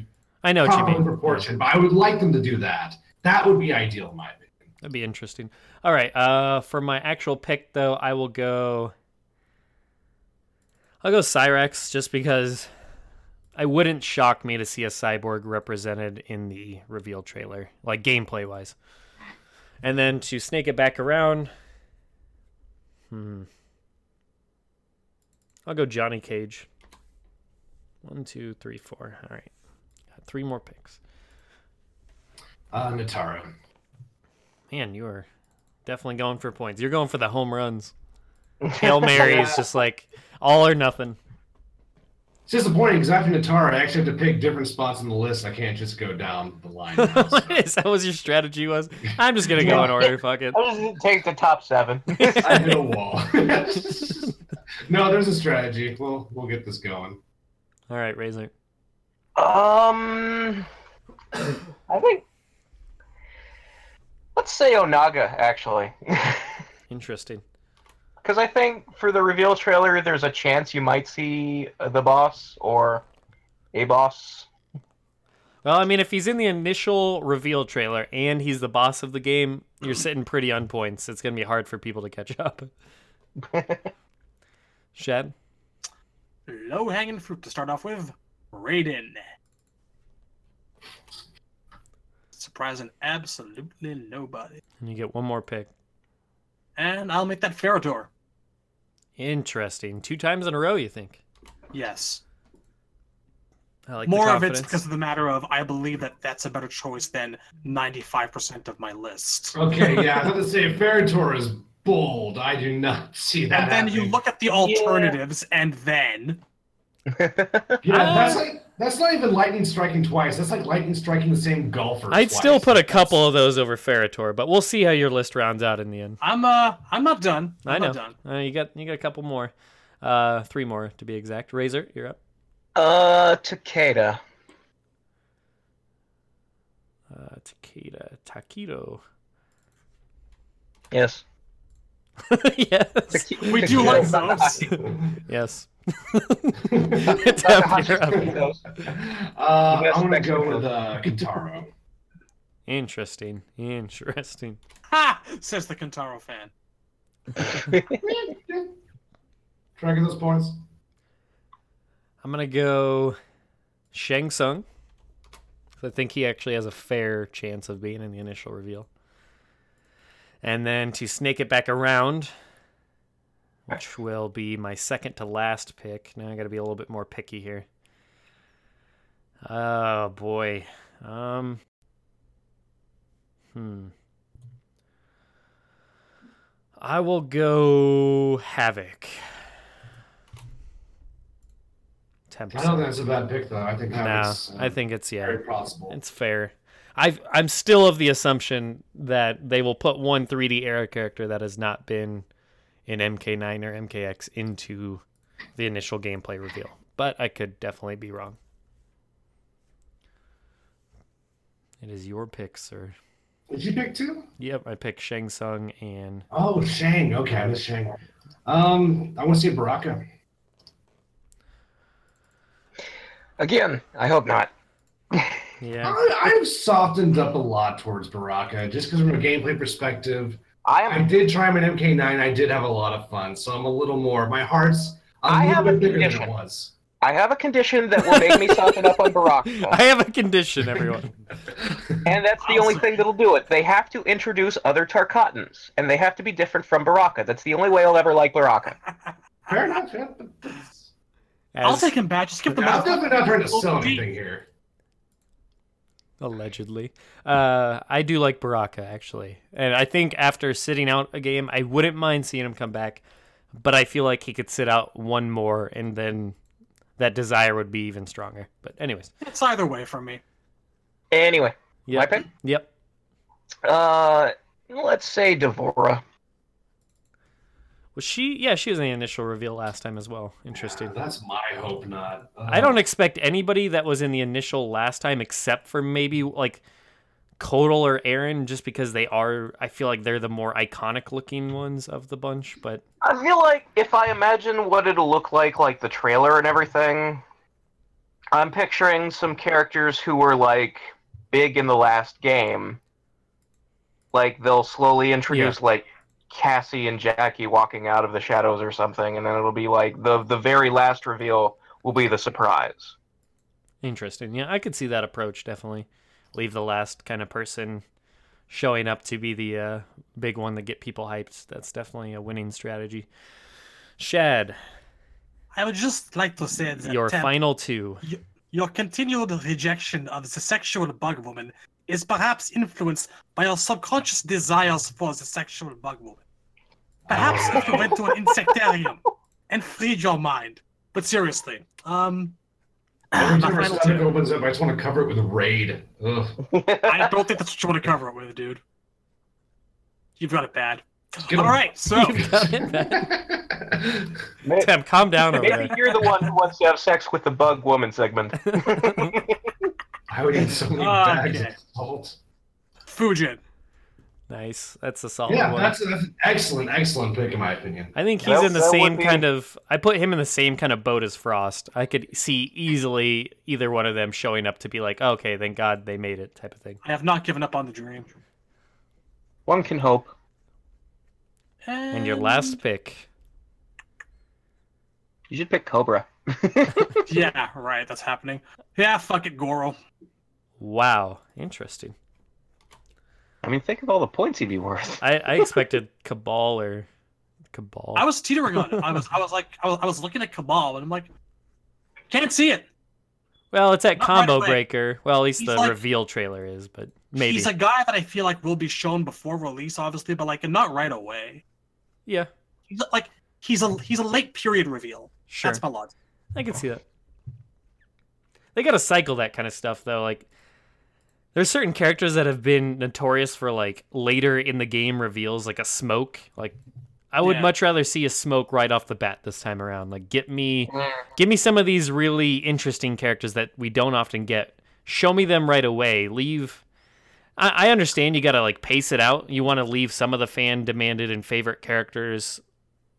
I know proper proportion, but I would like them to do that. That would be ideal, in my opinion. That'd be interesting. All right, uh, for my actual pick though, I will go. I'll go Cyrax just because I wouldn't shock me to see a cyborg represented in the reveal trailer, like gameplay wise. And then to snake it back around, hmm, I'll go Johnny Cage. One, two, three, four. All right, got three more picks. Uh, Nitara. Man, you are definitely going for points. You're going for the home runs. Hail Mary is just like all or nothing. It's disappointing because after Nitara, I actually have to pick different spots on the list. I can't just go down the line. now, so. is that was your strategy was? I'm just gonna go in order. Fuck it. I'll just take the top seven. I hit a wall. no, there's a strategy. We'll we'll get this going. All right, Razor. Um, I think. Let's say Onaga, actually. Interesting. Because I think for the reveal trailer, there's a chance you might see uh, the boss or a boss. Well, I mean, if he's in the initial reveal trailer and he's the boss of the game, you're sitting pretty on points. It's gonna be hard for people to catch up. Shad. Low hanging fruit to start off with. Raiden. Surprising absolutely nobody. And you get one more pick. And I'll make that Ferra/Torr. Interesting. Two times in a row, you think? Yes. I like More of it's because of the matter of I believe that that's a better choice than 95% of my list. Okay, yeah, I was going to say Ferra/Torr is bold. I do not see that. And then you look at the alternatives, and then Yeah, Uh, that's like that's not even lightning striking twice. That's like lightning striking the same golfer. I'd twice. still put a couple of those over Ferra/Torr, but we'll see how your list rounds out in the end. I'm uh I'm not done. I'm I know. not done. Uh, you got you got a couple more, uh, three more to be exact. Razor, you're up. Uh, Takeda. Uh, Takeda, Taquito. Yes. yes, We do like those. yes. It's Tap, you're up. Uh, I'm gonna go one. with uh, Kintaro. Interesting, interesting. Ha! Says the Kintaro fan. Tracking those points. I'm gonna go Shang Tsung. 'cause I think he actually has a fair chance of being in the initial reveal. And then to snake it back around, which will be my second to last pick. Now I got to be a little bit more picky here. Oh boy. Um. Hmm. I will go Havik. I don't think that's a bad pick though. I think No, that's I think it's yeah. very possible. It's fair. I I'm still of the assumption that they will put one 3D era character that has not been in MK9 or MKX into the initial gameplay reveal. But I could definitely be wrong. It is your pick, sir. Did you pick two? Yep, I picked Shang Tsung and Oh, Shang. Okay, this Shang. Um, I want to see Baraka. Again, I hope not. Yeah. I, I've softened up a lot towards Baraka just because from a gameplay perspective. I I did try him in MK9. I did have a lot of fun, so I'm a little more. My heart's a I little have a bit bigger than condition. it was. I have a condition that will make me soften up on Baraka, I have a condition, everyone. and that's the only thing that'll do it. They have to introduce other Tarkatans, and they have to be different from Baraka. That's the only way I'll ever like Baraka. Fair enough. Yeah, but that's- I'll take him back. Just give the I'm definitely not trying to sell anything here. Allegedly. Uh, I do like Baraka actually, and I think after sitting out a game, I wouldn't mind seeing him come back. But I feel like he could sit out one more, and then that desire would be even stronger. But anyways, It's either way for me. Anyway, yep. my pick. Yep. Uh, let's say D'Vorah. Was she? Yeah, she was in the initial reveal last time as well. Interesting. That's my hope, not. Uh, I don't expect anybody that was in the initial last time, except for maybe like Kotal or Erron, just because they are. I feel like they're the more iconic looking ones of the bunch. But I feel like if I imagine what it'll look like, like the trailer and everything, I'm picturing some characters who were like big in the last game. Like they'll slowly introduce like Cassie and Jackie walking out of the shadows or something, and then it'll be like the the very last reveal will be the surprise. interesting. Yeah, I could see that approach definitely. Leave the last kind of person showing up to be the uh, big one that get people hyped. That's definitely a winning strategy. Shad, I would just like to say that your Temp, final two. your continued rejection of the sexual bug woman is perhaps influenced by your subconscious desires for the sexual bug woman. Perhaps if you went to an insectarium and freed your mind. But seriously, um, Every my time our final stomach opens up, I just want to cover it with a raid. Ugh. I don't think that's what you want to cover it with, dude. You've got it bad. Get All him. right, so You've got it bad. Temp, calm down over Maybe there. you're the one who wants to have sex with the bug woman segment. I would eat so many Okay. of salt. Fujin. Nice. That's a solid Yeah, one. that's, that's an excellent, excellent pick in my opinion. I think he's That- in the same be- kind of. I put him in the same kind of boat as Frost. I could see easily either one of them showing up to be like, oh, okay, thank God they made it, type of thing. I have not given up on the dream. One can hope. And your last pick, You should pick Kobra. Yeah, right, that's happening. Yeah, fuck it, Goro. wow, interesting. I mean, think of all the points he'd be worth. I, I expected Kabal or Kabal. I was teetering on it. I was, I was like, I was, I was looking at Kabal, and I'm like, can't see it. well, it's at Not Combo away. Breaker. Well, at least He's the like- reveal trailer is, but maybe. He's a guy that I feel like will be shown before release, obviously, but like not right away. yeah, He's like, he's a, he's a late period reveal. sure. That's my logic. I can see that. They gotta cycle that kind of stuff though. Like, there's certain characters that have been notorious for like later in the game reveals, like a smoke. Like, I would Yeah. much rather see a smoke right off the bat this time around. Like, get me, mm. give me some of these really interesting characters that we don't often get. Show me them right away. Leave. I, I understand you gotta like pace it out. You want to leave some of the fan demanded and favorite characters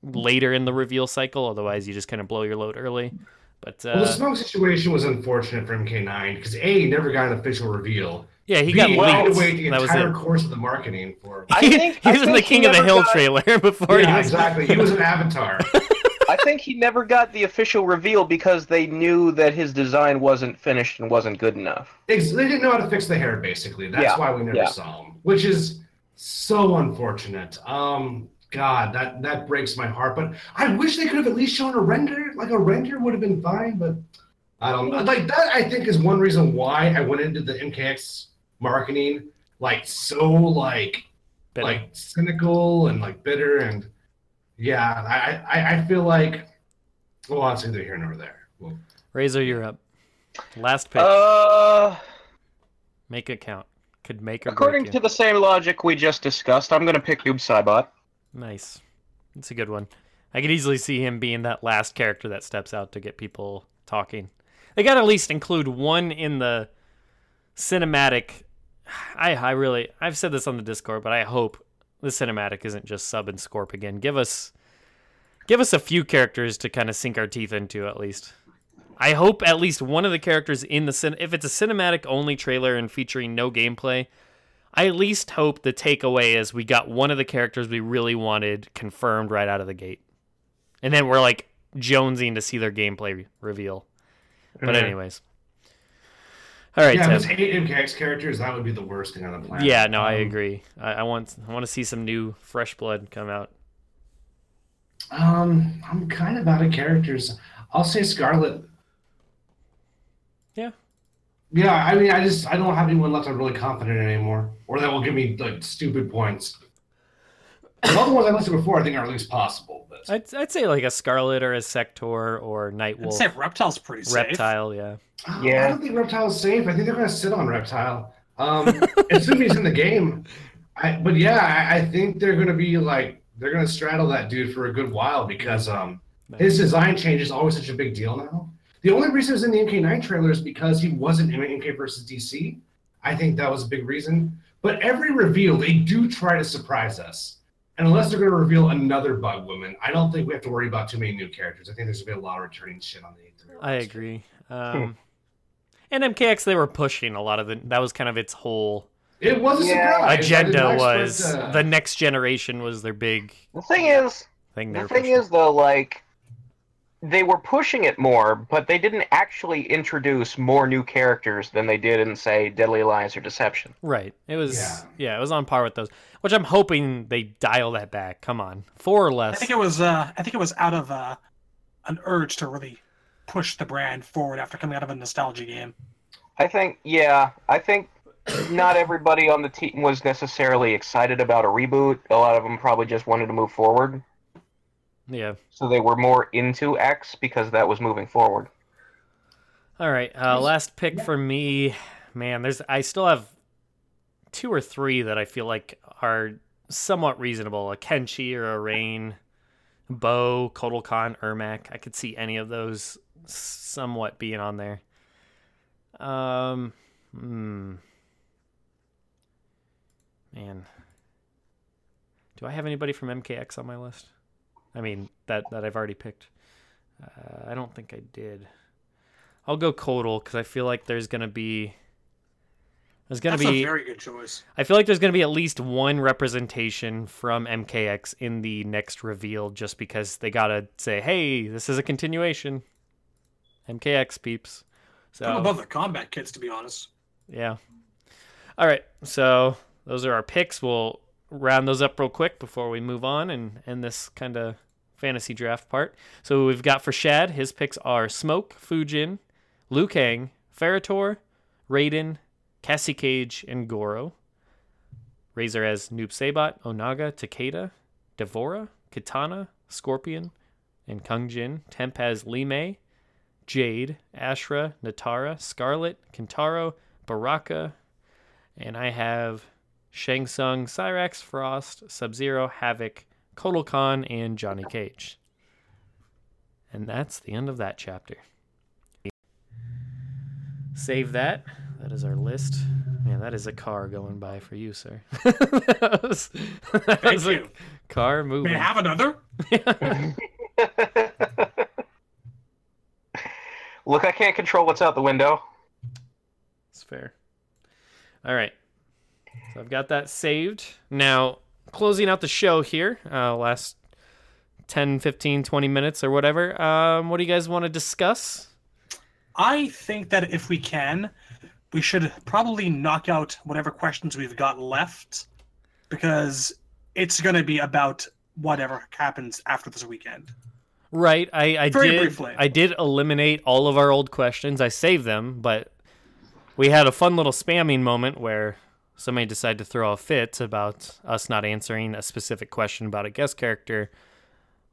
later in the reveal cycle. Otherwise, you just kind of blow your load early. But uh, Well, the smoke situation was unfortunate for MK9 because A, he never got an official reveal. yeah, he B, got he had to leaked. wait the That was entire it. course of the marketing for. I He, think- he I was in the think he King of the Hill got- trailer before he yeah, was. exactly. He was an avatar. I think he never got the official reveal because they knew that his design wasn't finished and wasn't good enough. They didn't know how to fix the hair, basically. That's Yeah, why we never yeah. saw him, which is so unfortunate. Um, God, that that breaks my heart. But I wish they could have at least shown a render. Like a render would have been fine, but I don't know. Like that, I think is one reason why I went into the MKX marketing like so like But like cynical and like bitter and yeah. I I, I feel like well, it's either here nor there. Well, Razor, you're up. Last pick. Uh, make it count. Could make or according to the same logic we just discussed, I'm gonna pick Noob Saibot. Nice. That's a good one. I could easily see him being that last character that steps out to get people talking. They got to at least include one in the cinematic. I I really I've said this on the Discord, but I hope the cinematic isn't just sub and Scorp again. Give us give us a few characters to kind of sink our teeth into at least. I hope at least one of the characters in the cin- if it's a cinematic only trailer and featuring no gameplay, I at least hope the takeaway is we got one of the characters we really wanted confirmed right out of the gate. And then we're like jonesing to see their gameplay reveal. But Mhm. anyways. All right, yeah, Tim. if it's eight MKX characters, that would be the worst thing on the planet. Yeah, no, I Um, agree. I, I want I want to see some new fresh blood come out. Um, I'm kind of out of characters. I'll say Skarlet. Yeah. Yeah, I mean, I just I don't have anyone left I'm really confident in anymore, or that will give me like stupid points. The other ones I listed before, I think are at least possible. But I'd, I'd say like a Skarlet or a Sector or Nightwolf. I'd say Reptile's pretty safe. Reptile, yeah. Uh, Yeah. I don't think Reptile's safe. I think they're going to sit on Reptile. Um, assuming he's in the game. I, but yeah, I, I think they're going to be like they're going to straddle that dude for a good while because um, his design change is always such a big deal now. The only reason he's in the MK9 trailer is because he wasn't in MK versus DC. I think that was a big reason. But every reveal, they do try to surprise us. And unless they're going to reveal another bug woman, I don't think we have to worry about too many new characters. I think there's going to be a lot of returning shit on the. I agree. Um, and MKX, they were pushing a lot of the. That was kind of its whole It was a Yeah. surprise. I agenda. Was expect, uh, the next generation was their big The thing is, thing. The thing pushing. is though, like they were pushing it more, but they didn't actually introduce more new characters than they did in say Deadly Alliance or Deception. right. It was Yeah. yeah. it was on par with those. Which I'm hoping they dial that back. Come on, four or less. I think it was. Uh, I think it was out of uh, an urge to really push the brand forward after coming out of a nostalgia game. I think, yeah, I think not everybody on the team was necessarily excited about a reboot. A lot of them probably just wanted to move forward, Yeah. so they were more into X because that was moving forward. All right. Uh, last pick for me, man. There's I still have two or three that I feel like are somewhat reasonable. A Kenshi or a Rain, Bo, Kotal Kahn, Ermac. I could see any of those somewhat being on there. Um, hmm. Man, do I have anybody from MKX on my list? I mean that that I've already picked. Uh, I don't think I did. I'll go Kotal because I feel like there's gonna be there's gonna That's be a very good choice. I feel like there's gonna be at least one representation from MKX in the next reveal, just because they gotta say, "Hey, this is a continuation." MKX peeps. So I'm above the combat kits, to be honest. yeah. All right. So those are our picks. We'll round those up real quick before we move on and end this kind of fantasy draft part. So we've got for Shad, his picks are Smoke, Fujin, Liu Kang, Ferra/Torr, Raiden, Cassie Cage, and Goro. Razor has Noob Saibot, Onaga, Takeda, D'Vorah, Kitana, Scorpion, and Kung Jin. Temp has Li Mei, Jade, Ashrah, Nitara, Skarlet, Kintaro, Baraka, and I have Shang Tsung, Cyrax, Frost, Sub Zero, Havik, Kotal Kahn, and Johnny Cage. And that's the end of that chapter. Save that. That is our list. Man, that is a car going by for you, sir. that was, that Thank was a you. car May moving. I have another? Look, I can't control what's out the window. It's fair. All right. So I've got that saved. Now, closing out the show here, uh, last 10, 15, 20 minutes or whatever. Um, what do you guys want to discuss? I think that if we can, we should probably knock out whatever questions we've got left because it's going to be about whatever happens after this weekend. Right. I, I Very did briefly. I did eliminate all of our old questions. I saved them, but we had a fun little spamming moment where somebody decided to throw a fit about us not answering a specific question about a guest character.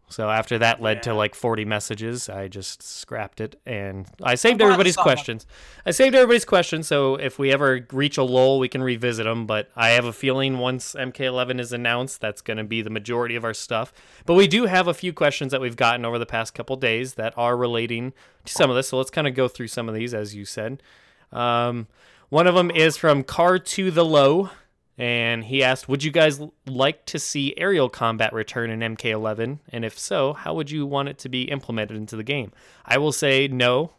So after that led to like 40 messages, I just scrapped it and I saved everybody's questions. I saved everybody's questions so if we ever reach a lull, we can revisit them, but I have a feeling once MK11 is announced, that's going to be the majority of our stuff. But we do have a few questions that we've gotten over the past couple days that are relating to some of this. So let's kind of go through some of these as you said. Um, one of them is from Car to the Low, And he asked, Would you guys like to see aerial combat return in MK11? And if so, how would you want it to be implemented into the game? I will say no.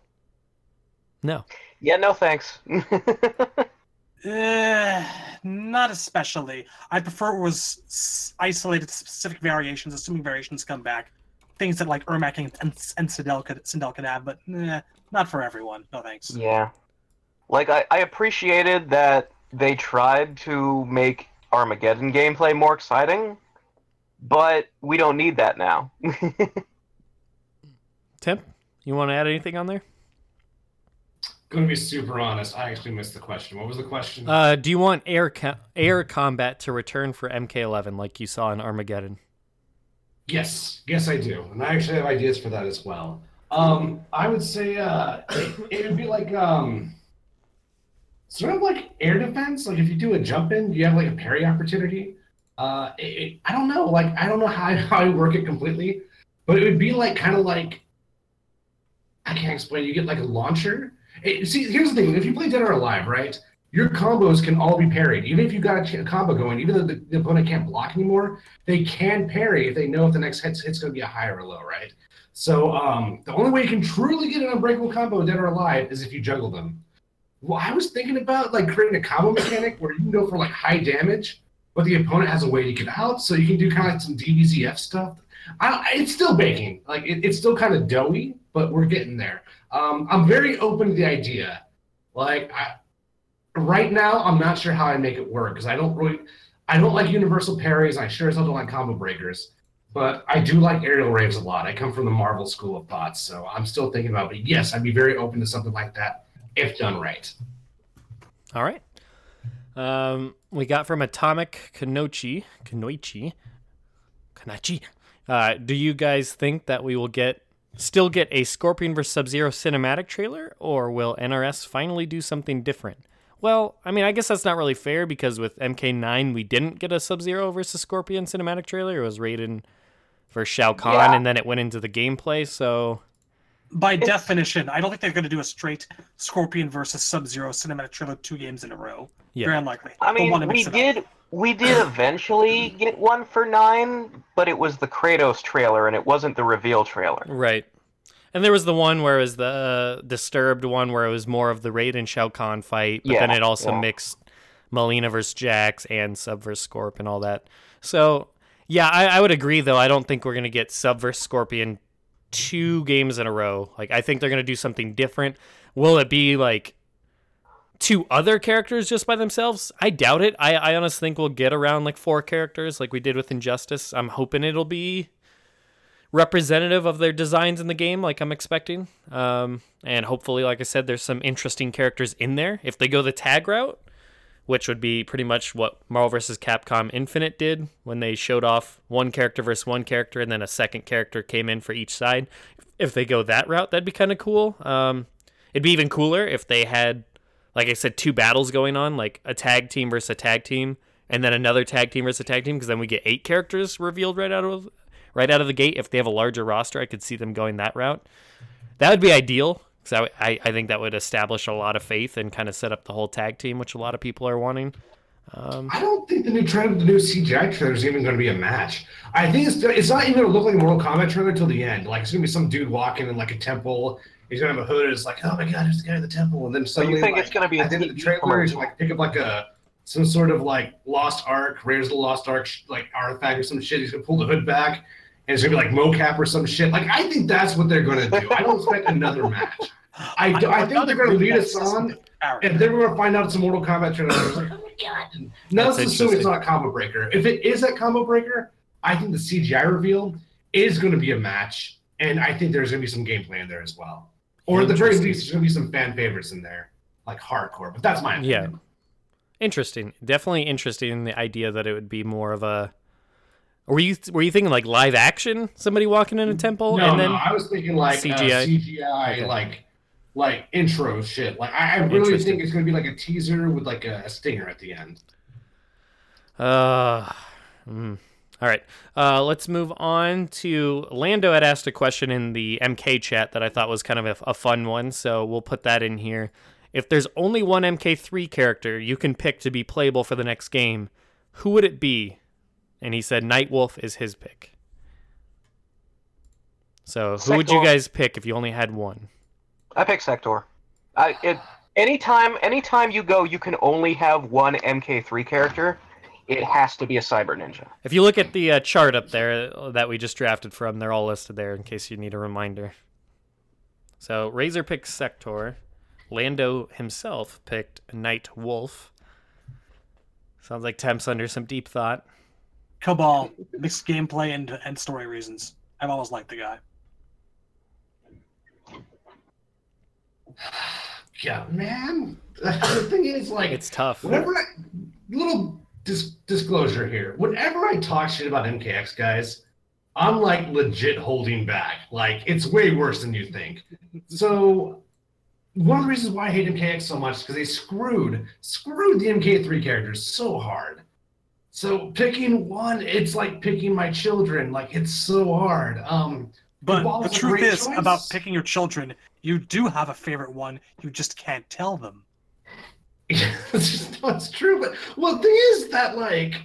No. Yeah, no thanks. Uh, not especially. I prefer it was isolated specific variations, assuming variations come back. Things that like Ermac and, and, and Sindel could Sindel could have, but eh, not for everyone. No thanks. yeah. Like I, I appreciated that they tried to make Armageddon gameplay more exciting, but we don't need that now. Tim, you want to add anything on there? Gonna be super honest. I actually missed the question. What was the question? Uh, do you want air co- air combat to return for MK11 like you saw in Armageddon? Yes, yes, I do, and I actually have ideas for that as well. Um, I would say uh, it, it would be like um, sort of like air defense. Like if you do a jump in, do you have like a parry opportunity. Uh, it, it- I don't know, like I don't know how how I work it completely, but it would be like kind of like I can't explain. You get like a launcher. It, see, here's the thing: if you play Dead or Alive, right? Your combos can all be parried. Even if you got a combo going, even though the, the opponent can't block anymore, they can parry if they know if the next hit's, hit's going to be a high or a low, right? So um, the only way you can truly get an unbreakable combo dead or alive is if you juggle them. Well, I was thinking about like creating a combo mechanic where you can go for like high damage, but the opponent has a way to get out, so you can do kind of like some DBZF stuff. I, it's still baking, like it, it's still kind of doughy, but we're getting there. Um, I'm very open to the idea. Like I, right now, I'm not sure how I make it work because I don't really, I don't like universal parries. I sure as hell don't like combo breakers. But I do like aerial raves a lot. I come from the Marvel school of thought, so I'm still thinking about. But yes, I'd be very open to something like that if done right. All right. Um, we got from Atomic Kanochi, Kanoichi, Kanachi. Uh, do you guys think that we will get still get a Scorpion vs Sub Zero cinematic trailer, or will NRS finally do something different? Well, I mean, I guess that's not really fair because with MK9 we didn't get a Sub Zero versus Scorpion cinematic trailer. It was Raiden versus Shao Kahn, Yeah. and then it went into the gameplay. So By definition, I don't think they're going to do a straight Scorpion versus Sub Zero cinematic trailer two games in a row. Yeah. Very unlikely. I mean, wanna we mix up. did we did eventually get one for nine, but it was the Kratos trailer and it wasn't the reveal trailer. Right. And there was the one where it was the uh, disturbed one where it was more of the Raiden Shao Kahn fight, but then it also yeah. mixed Melina versus Jax and Sub versus Scorp and all that. So yeah, I, I would agree though. I don't think we're gonna get Sub versus Scorpion two games in a row. Like I think they're gonna do something different. Will it be like two other characters just by themselves? I doubt it. I, I honestly think we'll get around like four characters like we did with Injustice. I'm hoping it'll be representative of their designs in the game, like I'm expecting. Um, and hopefully, like I said, there's some interesting characters in there. If they go the tag route, which would be pretty much what Marvel vs. Capcom Infinite did when they showed off one character versus one character, and then a second character came in for each side. If they go that route, that'd be kind of cool. Um, it'd be even cooler if they had, like I said, two battles going on, like a tag team versus a tag team, and then another tag team versus a tag team, because then we get eight characters revealed right out of right out of the gate. If they have a larger roster, I could see them going that route. That would be ideal because I, I, I think that would establish a lot of faith and kind of set up the whole tag team, which a lot of people are wanting. Um, I don't think the new trailer, the new CGI trailer is even going to be a match. I think it's it's not even going to look like a Mortal Kombat trailer till the end. Like it's going to be some dude walking in like a temple. He's going to have a hood. And it's like, oh my god, there's the guy in the temple. And then So suddenly, you think like, it's going to be a at the end of the trailer, he's like pick up like a some sort of like Lost Ark, Raiders of the Lost Ark like artifact or some shit. He's going to pull the hood back. And it's gonna be like mocap or some shit. Like I think that's what they're gonna do. I don't expect another match. I, do, I think they're gonna lead us on and then we're gonna find out it's a Mortal Kombat trailer. I was like, oh my god! Now That's let's assume it's not a combo breaker. If it is that combo breaker, I think the CGI reveal is gonna be a match, and I think there's gonna be some gameplay in there as well. Or at the very least, there's gonna be some fan favorites in there, like hardcore. But that's my opinion. Yeah. interesting, definitely interesting in the idea that it would be more of a. Were you were you thinking like live action? Somebody walking in a temple No, and then no, I was thinking like CGI, CGI? CGI Okay. like like intro shit. Like I, I really think it's gonna be like a teaser with like a, a stinger at the end. Uh, mm. All right. Uh, let's move on to Lando had asked a question in the MK chat that I thought was kind of a, a fun one, so we'll put that in here. if there's only one MK3 character you can pick to be playable for the next game, who would it be? And he said Nightwolf is his pick. So who would you guys pick if you only had one? I pick Sector. I it anytime anytime you go, you can only have one MK3 character. It has to be a Cyber Ninja. If you look at the uh, chart up there uh, that we just drafted from, they're all listed there in case you need a reminder. So Razor picked Sector. Lando himself picked Night Wolf. Sounds like Temp's under some deep thought. Kabal, mixed gameplay and and story reasons. I've always liked the guy. Yeah, man. the thing is, like, It's tough. whenever I, little dis- disclosure here, whenever I talk shit about MKX guys, I'm like legit holding back. Like, it's way worse than you think. So, one of the reasons why I hate MKX so much is because they screwed, screwed the MK3 characters so hard. So picking one, it's like picking my children. Like it's so hard. Um, But the truth is choice. about picking your children, you do have a favorite one. You just can't tell them. it's just no, true. But well, the thing is that like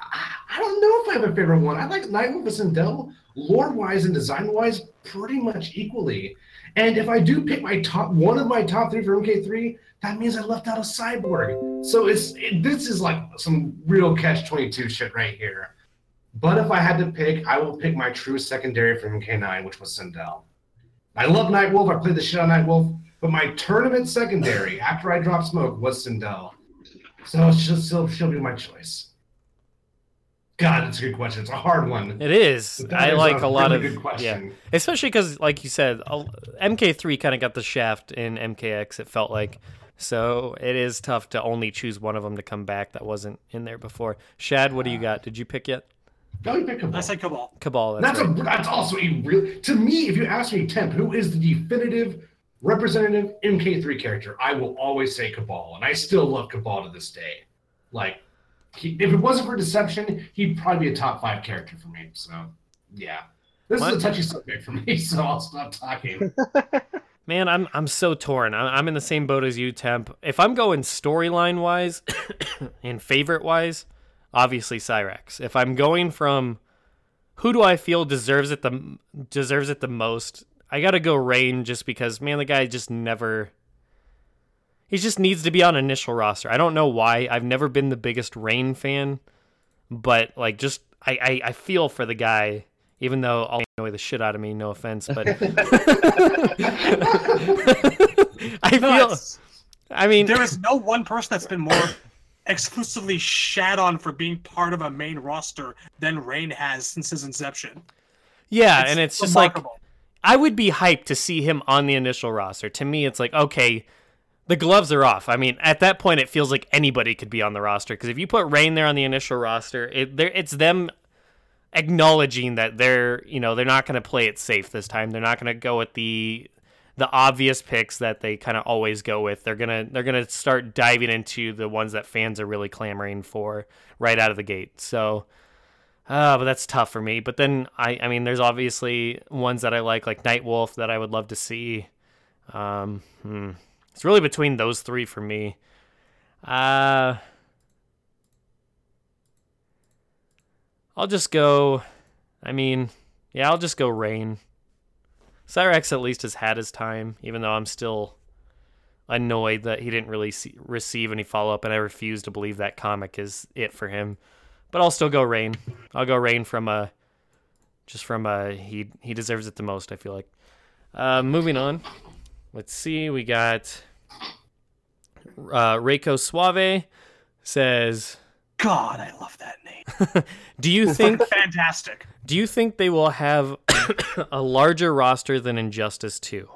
I don't know if I have a favorite one. I like Nightwolf and Sindel, lore wise and design wise, pretty much equally. And if I do pick my top one of my top three for MK3, that means I left out a cyborg. So it's it, this is like some real catch twenty two shit right here. But if I had to pick, I will pick my true secondary from MK9, which was Sindel. I love Nightwolf. I played the shit on Nightwolf. But my tournament secondary after I dropped smoke was Sindel. So she'll still she'll be my choice. God, that's a good question. It's a hard one. It is. I is like a lot really of good question. yeah, especially because, like you said, MK3 kind of got the shaft in MKX. It felt like so. It is tough to only choose one of them to come back that wasn't in there before. Shad, what do you uh, got? Did you pick yet? No, you pick Kabal. I said Kabal. Kabal. That's, That's right. a that's also a real to me. If you ask me, Temp, who is the definitive representative MK3 character? I will always say Kabal, and I still love Kabal to this day. Like, he, if it wasn't for Deception, he'd probably be a top five character for me. So, yeah, this What? is a touchy subject for me, so I'll stop talking. Man, I'm I'm so torn. I'm, I'm in the same boat as you, Temp. If I'm going storyline wise and favorite wise, obviously Cyrax. If I'm going from who do I feel deserves it the deserves it the most, I gotta go Rain just because man, the guy just never. He just needs to be on initial roster. I don't know why. I've never been the biggest Rain fan, but like just I I, I feel for the guy. Even though I'll annoy the shit out of me, no offense, but I feel. it's- I mean, there is no one person that's been more exclusively shat on for being part of a main roster than Rain has since his inception. yeah, and it's just like. I would be hyped to see him on the initial roster. To me, it's like okay, the gloves are off. I mean, at that point, it feels like anybody could be on the roster because if you put Rain there on the initial roster, it it's them acknowledging that they're you know they're not going to play it safe this time. They're not going to go with the the obvious picks that they kind of always go with. They're gonna they're gonna start diving into the ones that fans are really clamoring for right out of the gate. So. Uh, but that's tough for me. But then I, I mean, there's obviously ones that I like, like Nightwolf, that I would love to see. Um, hmm. It's really between those three for me. Uh, I'll just go. I mean, yeah, I'll just go Rain. Cyrax at least has had his time, even though I'm still annoyed that he didn't really see, receive any follow up, and I refuse to believe that comic is it for him. But I'll still go Rain. I'll go Rain from a just from a he he deserves it the most. I feel like. Uh, moving on. Let's see. We got uh, Reiko Suave says, God, I love that name. "Do you think Fantastic. do you think they will have a larger roster than Injustice 2?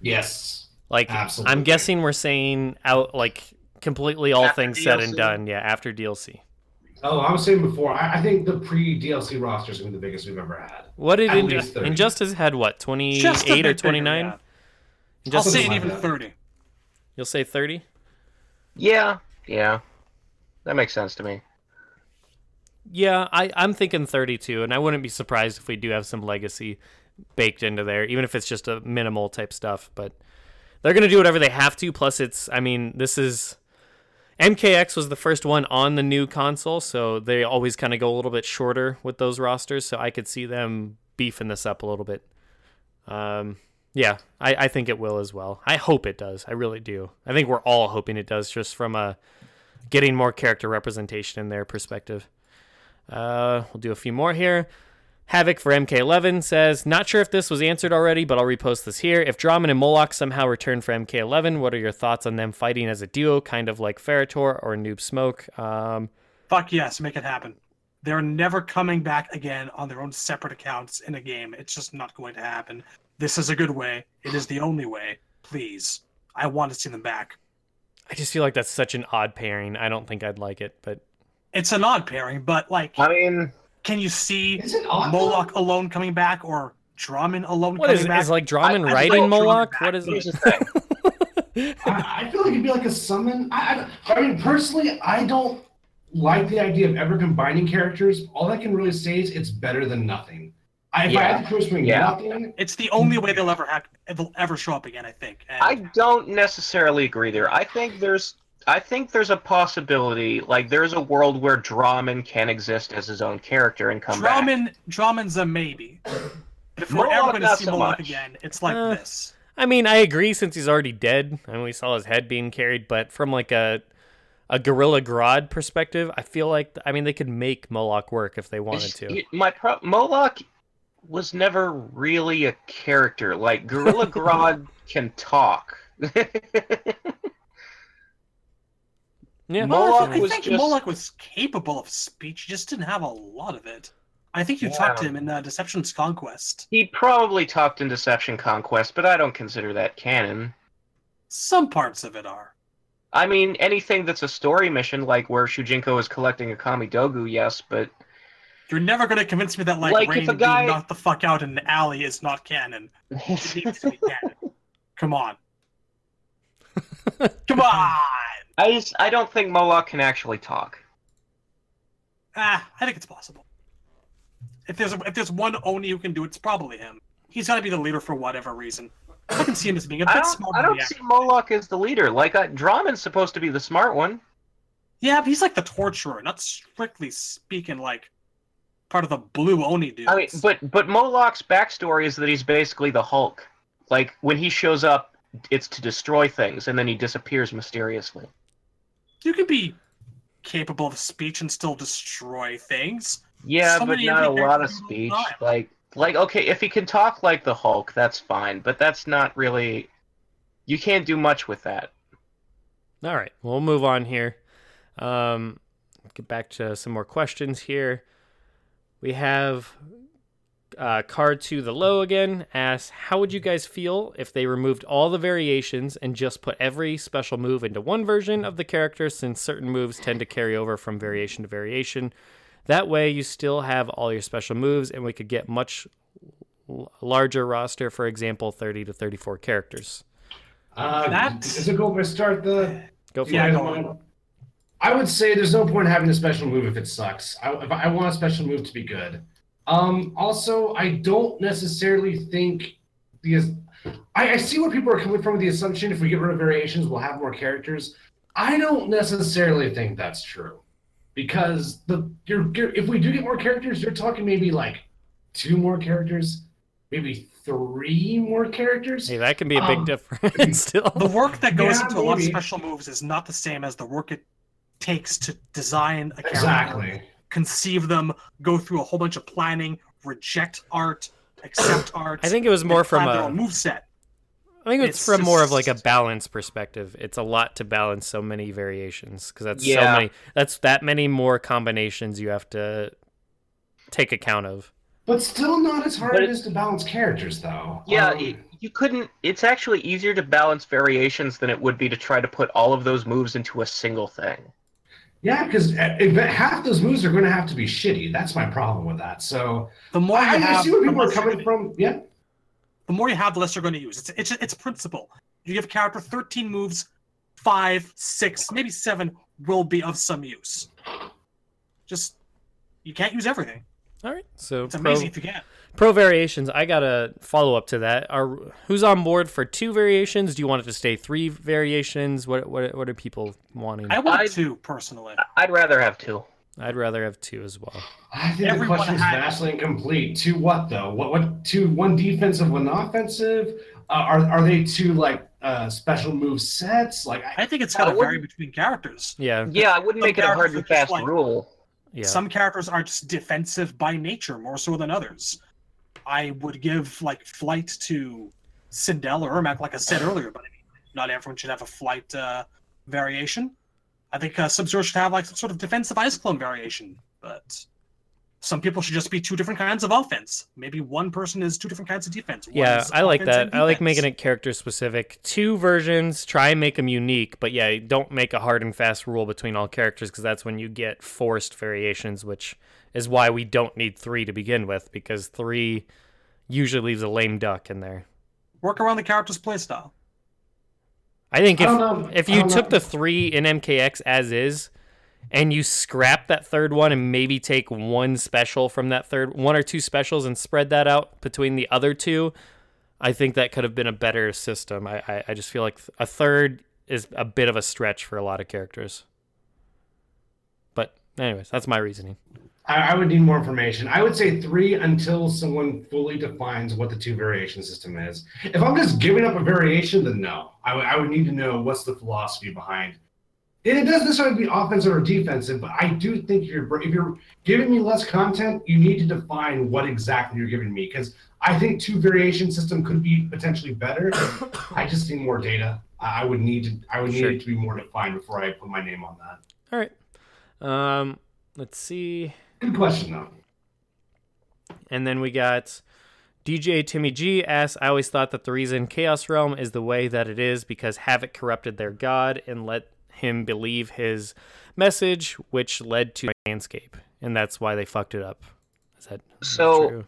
yes. Like Absolutely. I'm guessing we're saying out like completely all After things said and done. Yeah, after DLC. Oh, I was saying before. I, I think the pre DLC roster is going to be the biggest we've ever had. What did At Inju- Injustice had what 28 or 29? Yeah. I'll say even that. 30. You'll say 30? Yeah, yeah, that makes sense to me. Yeah, I, I'm thinking 32, and I wouldn't be surprised if we do have some legacy baked into there, even if it's just a minimal type stuff. But they're gonna do whatever they have to. Plus, it's I mean, this is MKX was the first one on the new console, so they always kind of go a little bit shorter with those rosters. So I could see them beefing this up a little bit. Um, yeah, I, I think it will as well. I hope it does. I really do. I think we're all hoping it does, just from a getting more character representation in their perspective. Uh, we'll do a few more here. Havoc for MK11 says, Not sure if this was answered already, but I'll repost this here. If Drahmin and Moloch somehow return for MK11, what are your thoughts on them fighting as a duo, kind of like Ferra/Torr or Noob Smoke? Um, Fuck yes, make it happen. They're never coming back again on their own separate accounts in a game. It's just not going to happen. This is a good way. It is the only way. Please. I want to see them back. I just feel like that's such an odd pairing. I don't think I'd like it, but It's an odd pairing, but like, I mean, can you see Is it? Moloch alone coming back or Drahmin alone what coming is back? is like Drahmin I- I writing like Moloch? Drahmin What is here's it? the thing. I, I feel like it'd be like a summon. I, I, I mean, personally, I don't like the idea of ever combining characters. All I can really say is it's better than nothing. I, if I Yeah. had to choose between Yeah. nothing, It's the only way they'll ever have they'll ever show up again. I think. And I don't necessarily agree there. I think there's I think there's a possibility, like there's a world where Drahmin can exist as his own character and come back. Drahmin, Drahmin's a maybe. But if we're ever going to not see so Moloch again, it's like Uh, this. I mean, I agree since he's already dead. I mean, we saw his head being carried, but from like a a Gorilla Grodd perspective, I feel like I mean they could make Moloch work if they wanted It's- to. My pro- Moloch was never really a character. Like Gorilla Grodd can talk. Yeah, Moloch I was think just- Moloch was capable of speech. He just didn't have a lot of it. I think you Yeah. talked to him in uh, Deception's Conquest. he probably talked in Deception Conquest, but I don't consider that canon. Some parts of it are. I mean, anything that's a story mission, like where Shujinko is collecting a kami Kamidogu, yes, but You're never going to convince me that like, Like, if Rain a guy- being knocked the fuck out in an alley is not canon. It needs to be canon. Come on. Come on. I just I don't think Moloch can actually talk. Ah, I think it's possible. If there's if there's one Oni who can do it, it's probably him. He's got to be the leader for whatever reason. I can see him as being a bit don't smarter I don't see. Moloch as the leader. Like uh, Drahmin's supposed to be the smart one. Yeah, but he's like the torturer, not strictly speaking like part of the blue Oni dude. I mean, but but Moloch's backstory is that he's basically the Hulk. Like when he shows up, it's to destroy things, and then he disappears mysteriously. you can be capable of speech and still destroy things. Yeah, So but not a lot of characters all the speech. time. Like like okay, if he can talk like the Hulk, that's fine. But that's not really. You can't do much with that. All right, we'll move on here. Um, get back to some more questions here. We have uh, card to the low again. Asks, how would you guys feel if they removed all the variations and just put every special move into one version of the character? Since certain moves tend to carry over from variation to variation. That way, you still have all your special moves, and we could get much l- larger roster. For example, thirty to thirty-four characters. uh, That's- is it cool if start the? Go for Yeah, it. go. I would say there's no point having a special move if it sucks. I, if I want a special move to be good. Um, also, I don't necessarily think because I, I see where people are coming from with the assumption if we get rid of variations, we'll have more characters. I don't necessarily think that's true because the you're, you're if we do get more characters, you're talking maybe like two more characters, maybe three more characters. Hey, that can be a big Um, difference still. The work that goes Yeah, into a lot of special moves is not the same as the work it takes to design a character, Exactly. conceive them, go through a whole bunch of planning, reject art, accept art. I think it was more from a. move set. I think it's, It's from more of like a balance perspective. It's a lot to balance so many variations because that's so many. That's that many more combinations you have to take account of. But still not as hard But as it- it is to balance characters, though. Yeah, Um, it- you couldn't. It's actually easier to balance variations than it would be to try to put all of those moves into a single thing. Yeah, because half those moves are going to have to be shitty. That's my problem with that. So The more I, I have, see where people are coming from. Yeah, the more you have, the less you're going to use. It's it's it's a principle. You give a character 13 moves, five, six, maybe seven will be of some use. Just you can't use everything. All right. So It's pro, amazing to get. pro variations. I got a follow up to that. Are who's on board for two variations? Do you want it to stay three variations? What what what are people wanting? I want I- to personally. I'd rather have two. I'd rather have two as well. I think Everyone the question is vastly incomplete. To what though? What what to one defensive, one offensive? Uh, are are they two like uh, special move sets? Like I, I think it's got to vary between characters. Yeah. Yeah, I wouldn't Some make it a hard and fast like- rule. Yeah. Some characters are just defensive by nature more so than others. I would give like flight to Sindel or Ermac, like I said earlier, but I mean, not everyone should have a flight uh, variation. I think uh, Sub Zero should have like some sort of defensive ice clone variation, but some people should just be two different kinds of offense. Maybe one person is two different kinds of defense. One Yeah, I like that. I like making it character specific. Two versions, try and make them unique, but yeah, don't make a hard and fast rule between all characters because that's when you get forced variations, which is why we don't need three to begin with because three usually leaves a lame duck in there. work around the character's playstyle. I think if don't if you took know. the three in MKX as is, and you scrap that third one and maybe take one special from that third one or two specials and spread that out between the other two, I think that could have been a better system. I I, I just feel like a third is a bit of a stretch for a lot of characters. But anyways, that's my reasoning. I, I would need more information. I would say three until someone fully defines what the two variation system is. If I'm just giving up a variation, then no. I would- need to know what's the philosophy behind. And it doesn't necessarily be offensive or defensive, but I do think you're if you're giving me less content, you need to define what exactly you're giving me because I think two variation system could be potentially better. I just need more data. I I would need to I would Sure. need it to be more defined before I put my name on that. All right. Um, let's see. Good question though. And then we got DJ Timmy G asks, I always thought that the reason Chaos Realm is the way that it is because Havik corrupted their god and let him believe his message, which led to landscape. And that's why they fucked it up. Is that So- true?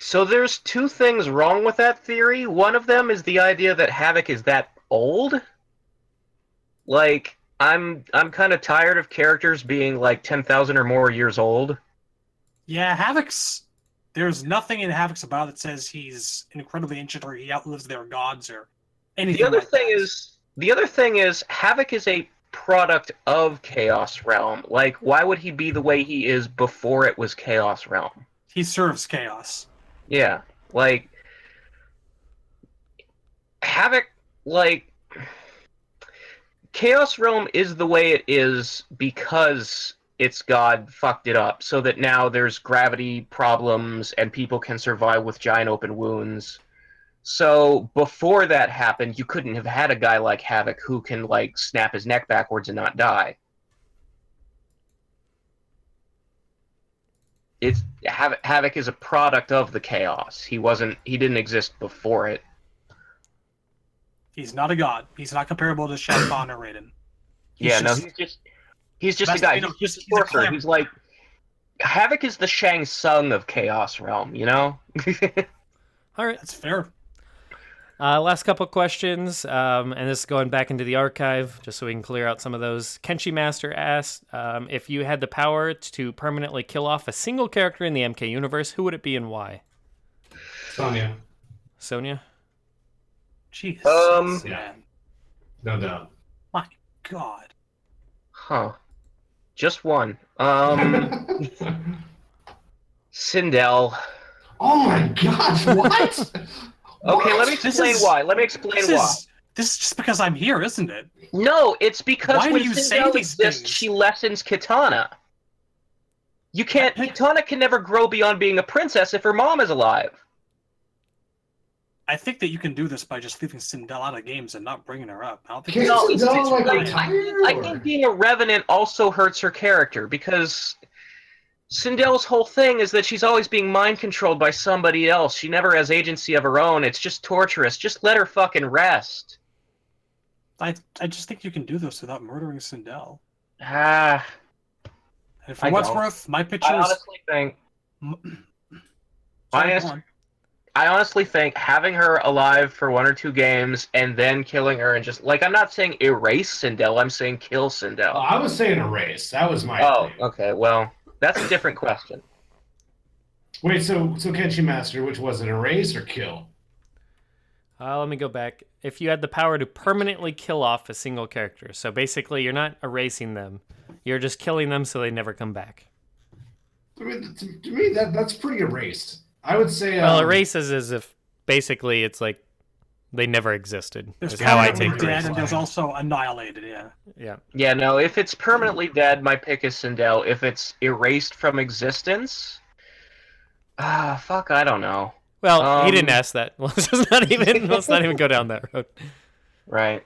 So there's two things wrong with that theory. One of them is the idea that Havik is that old. Like I'm I'm kind of tired of characters being like 10,000 or more years old. Yeah, Havik's. There's nothing in Havik's about that says he's incredibly ancient or he outlives their gods or anything. The other like thing that. is the other thing is Havik is a product of Chaos Realm. Like why would he be the way he is before it was Chaos Realm? he serves chaos. Yeah, like Havik, like Chaos Realm is the way it is because its god fucked it up, so that now there's gravity problems and people can survive with giant open wounds. So before that happened, you couldn't have had a guy like Havik who can like snap his neck backwards and not die. It's Havik, Havik is a product of the chaos. He wasn't. He didn't exist before it. He's not a god. He's not comparable to Shao Kahn or Raiden. He's yeah, just- no, he's just he's just a guy. you know, he's just he's a a sorcerer. cleric. He's like Havik is the Shang Tsung of Chaos Realm. You know. All right. That's fair. Uh, last couple questions, um, and this is going back into the archive just so we can clear out some of those. Kenshi Master asked um, if you had the power to permanently kill off a single character in the MK universe, who would it be and why? Sonya, Sonya? Jesus. Um, Yeah. man. no doubt. My God. huh. Just one. Um, Sindel. oh my gosh, what? Okay, let me explain is- why. Let me explain This why. is this is just because I'm here, isn't it? No, it's because Why do when you say Sindel these exists, things? she lessens Kitana. You can't. I- Kitana can never grow beyond being a princess if her mom is alive. I think that you can do this by just leaving Sindel out of games and not bringing her up. I don't think Can't No, it's, Sindel, it's like, like, I, I think being a revenant also hurts her character because Sindel's whole thing is that she's always being mind controlled by somebody else. She never has agency of her own. It's just torturous. Just let her fucking rest. I I just think you can do this without murdering Sindel. Ah, And for I what's don't. worth, my I picture is. honestly think. Sorry, I go asked- on. I honestly think having her alive for one or two games and then killing her and just like I'm not saying erase Sindel, I'm saying kill Oh, Sindel. I was saying erase. That was my. Oh, thing. okay. Well, that's a different question. Wait, so so Kenshi Master, which was it, erase or kill? Uh, let me go back. If you had the power to permanently kill off a single character, so basically you're not erasing them, you're just killing them so they never come back. I mean, to, to me, that that's pretty erased. I would say. Well, um, erases as if basically it's like they never existed. There's Is how I take dead, erase. and there's also annihilated. Yeah. Yeah. Yeah, no, if it's permanently dead, my pick is Sindel. If it's erased from existence, ah, fuck, I don't know. Well, he didn't Um, ask that. Let's not even let's not even go down that road. Right.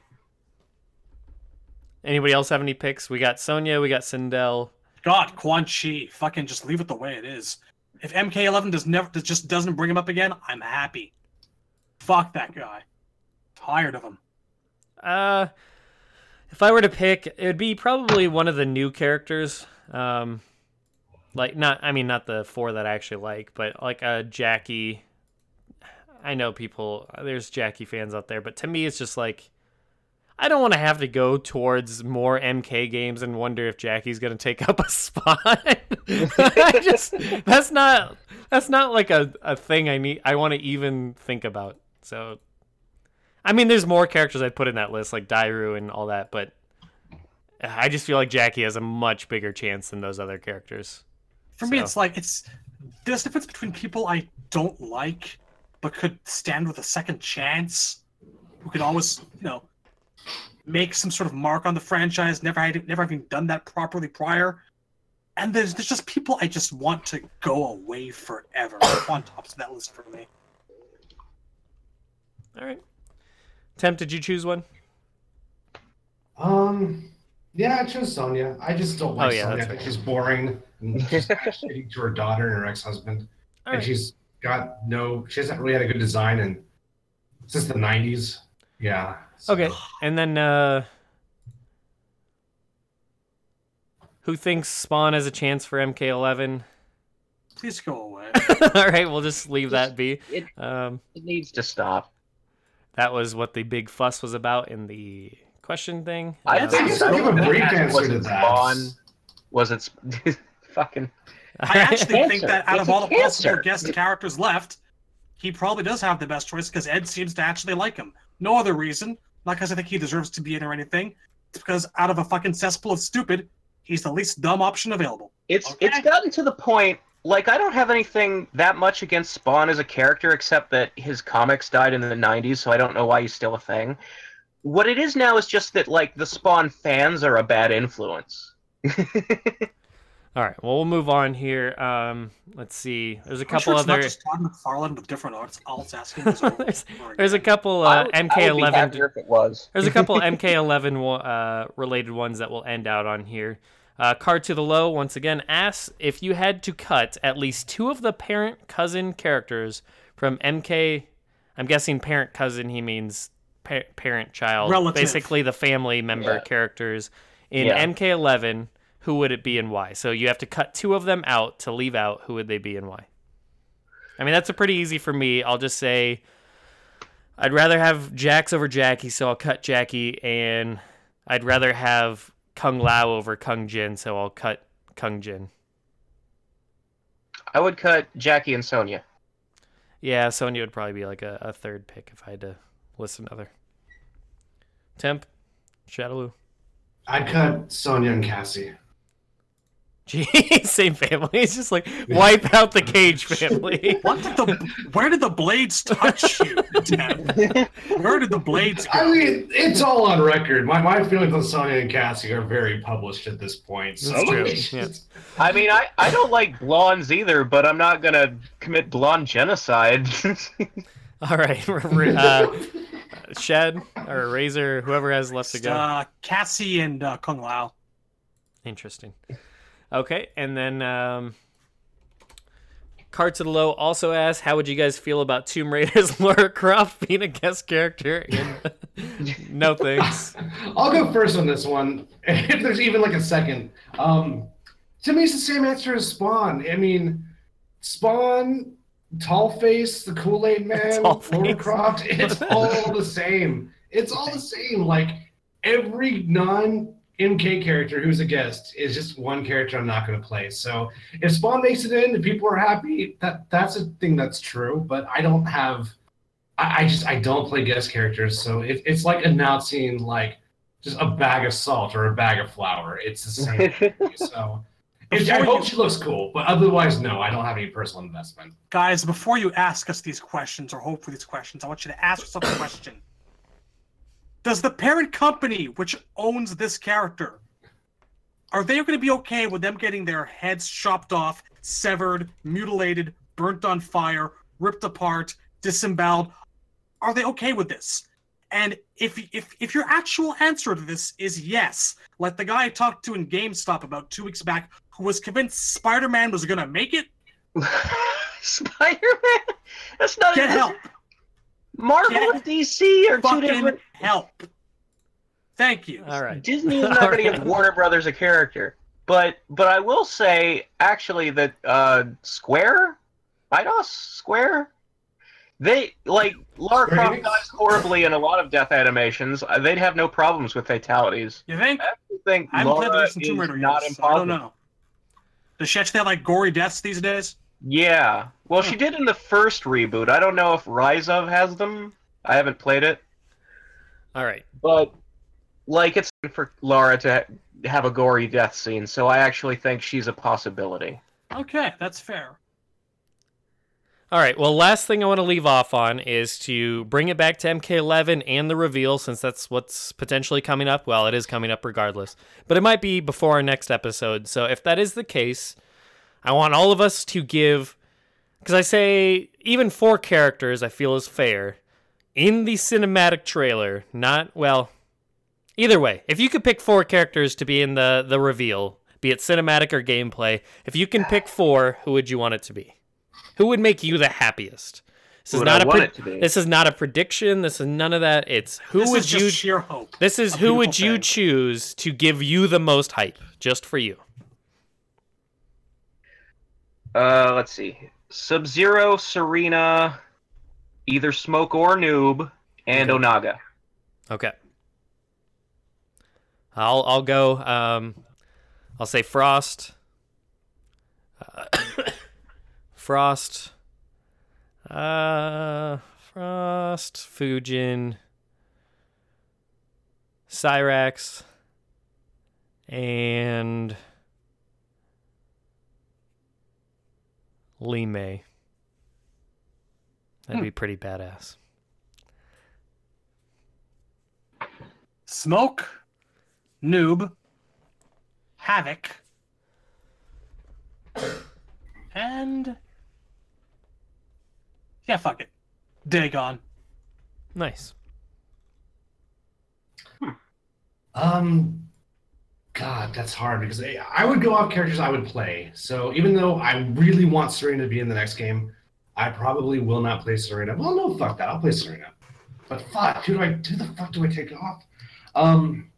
Anybody else have any picks? We got Sonya, we got Sindel. God, Quan Chi, fucking just leave it the way it is. If MK11 does never just doesn't bring him up again, I'm happy. Fuck that guy. Tired of him. Uh, if I were to pick, it would be probably one of the new characters. Um, like not, I mean, not the four that I actually like, but like a Jackie. I know people, there's Jackie fans out there, but to me, it's just like I don't want to have to go towards more MK games and wonder if Jackie's gonna take up a spot. I just that's not that's not like a, a thing I need I want to even think about. So I mean there's more characters I'd put in that list, like Dairou and all that, but I just feel like Jackie has a much bigger chance than those other characters. For me, it's like it's there's difference between people I don't like but could stand with a second chance, who could always, you know, make some sort of mark on the franchise, never had never having done that properly prior. And there's there's just people I just want to go away forever. on top of that list for me. All right. Temp, did you choose one? Um, yeah, I chose Sonya. I just don't like Oh, yeah, Sonya. I that's right. she's boring. And she's shitty to her daughter and her ex-husband, All and right. she's got no. She hasn't really had a good design and since the '90s. Yeah. So- Okay. And then uh who thinks Spawn has a chance for MK11? Please go away. All right, we'll just leave that be. It, Um, it needs to stop. that was what the big fuss was about in the question thing. I Uh, think guess I'll give a brief answer was to it that. Spawn? Was it sp- fucking? I actually think that out It's of all the possible guest characters left, he probably does have the best choice because Ed seems to actually like him. No other reason. Not because I think he deserves to be in or anything. It's because out of a fucking cesspool of stupid, he's the least dumb option available. It's Okay. it's gotten to the point. Like I don't have anything that much against Spawn as a character, except that his comics died in the '90s, so I don't know why he's still a thing. What it is now is just that like the Spawn fans are a bad influence. All right, well, we'll move on here. Um, let's see. There's a I'm couple sure it's other. not just Todd McFarlane with different arts. Alts asking this there's, there's a again. couple I uh, would- I would be MK11. if it was. There's a couple MK11 uh, related ones that we'll end out on here. Uh, Card to the Low once again asks if you had to cut at least two of the parent cousin characters from MK. I'm guessing parent cousin. He means pa- parent child. Relative. Basically, the family member Yeah. characters in Yeah. MK11. Who would it be and why? So you have to cut two of them out to leave out. Who would they be and why? I mean, that's a pretty easy for me. I'll just say I'd rather have Jax over Jackie, so I'll cut Jackie, and I'd rather have Kung Lao over Kung Jin, so I'll cut Kung Jin. I would cut Jackie and Sonya. Yeah, Sonya would probably be like a, a third pick if I had to list another. Temp, Shadowloo. I'd cut Sonya and Cassie. Gee, same family. It's just like wipe out the Cage family. What did the? Where did the blades touch you, Deb? Where did the blades go? I mean, it's all on record. My my feelings on Sonya and Cassie are very published at this point. So That's true, yeah. I mean, I, I don't like blondes either, but I'm not gonna commit blonde genocide. All right, uh, Shad or Razor, whoever has left to go. Uh, Cassie and uh, Kung Lao. Interesting. Okay, and then um, Cart to the Low also asked, "How would you guys feel about Tomb Raider's Lara Croft being a guest character?" In... no thanks. I'll go first on this one, if there's even like a second. Um, to me, it's the same answer as Spawn. I mean, Spawn, Tall Face, the Kool Aid Man, Lara Croft. It's all the same. It's all the same. Like every non MK character who's a guest is just one character I'm not going to play. So if Spawn makes it in, and people are happy, that that's a thing that's true. But I don't have, I, I just I don't play guest characters. So it, it's like announcing like just a bag of salt or a bag of flour. It's the same. thing. so it, I hope you- she looks cool, but otherwise, no, I don't have any personal investment. Guys, before you ask us these questions or hope for these questions, I want you to ask yourself a question. Does the parent company which owns this character are they going to be okay with them getting their heads chopped off, severed, mutilated, burnt on fire, ripped apart, disemboweled? Are they okay with this? And if if if your actual answer to this is yes, like the guy I talked to in GameStop about two weeks back, who was convinced Spider-Man was going to make it, Spider-Man. That's not get help. Marvel and DC are two fucking different. help. Thank you. All right. Disney is not All going to give. Warner Brothers a character, but but I will say actually that uh, Square, Eidos Square, they like Lara Croft dies horribly in a lot of death animations. Uh, They'd have no problems with fatalities. You think? I think I haven't played the Laura recent Tomb is Raider not yet, so I don't know. Does she actually have like gory deaths these days? Yeah, well, she did in the first reboot. I don't know if Rise of has them. I haven't played it, All right. but like it's for Lara to ha- have a gory death scene, so I actually think she's a possibility. Okay, that's fair. All right. Well, last thing I want to leave off on is to bring it back to MK11 and the reveal, since that's what's potentially coming up. Well, it is coming up regardless, but it might be before our next episode. So if that is the case, I want all of us to give, because I say even four characters I feel is fair in the cinematic trailer. Not well. Either way, if you could pick four characters to be in the the reveal, be it cinematic or gameplay, if you can pick four, who would you want it to be? Who would make you the happiest? This Who is would not I a pre- it to be? this is not a prediction. This is none of that. It's who this would is just you sheer hope. This is a who would beautiful you thing. choose to give you the most hype just for you? Uh, let's see. Sub Zero, Sareena, either Smoke or Noob, and Onaga. Okay. I'll I'll go um I'll say Frost. Uh, Frost. Uh Frost, Fujin, Cyrax, and Li Mei. That'd Hmm. be pretty badass. Smoke, Noob, Havik, and yeah, fuck it, Daegon. Nice. Um, God, that's hard because I, would go off characters I would play. So even though I really want Sareena to be in the next game, I probably will not play Sareena. Well, no, fuck that. I'll play Sareena. But fuck, who do I? Who the fuck do I take off? Um,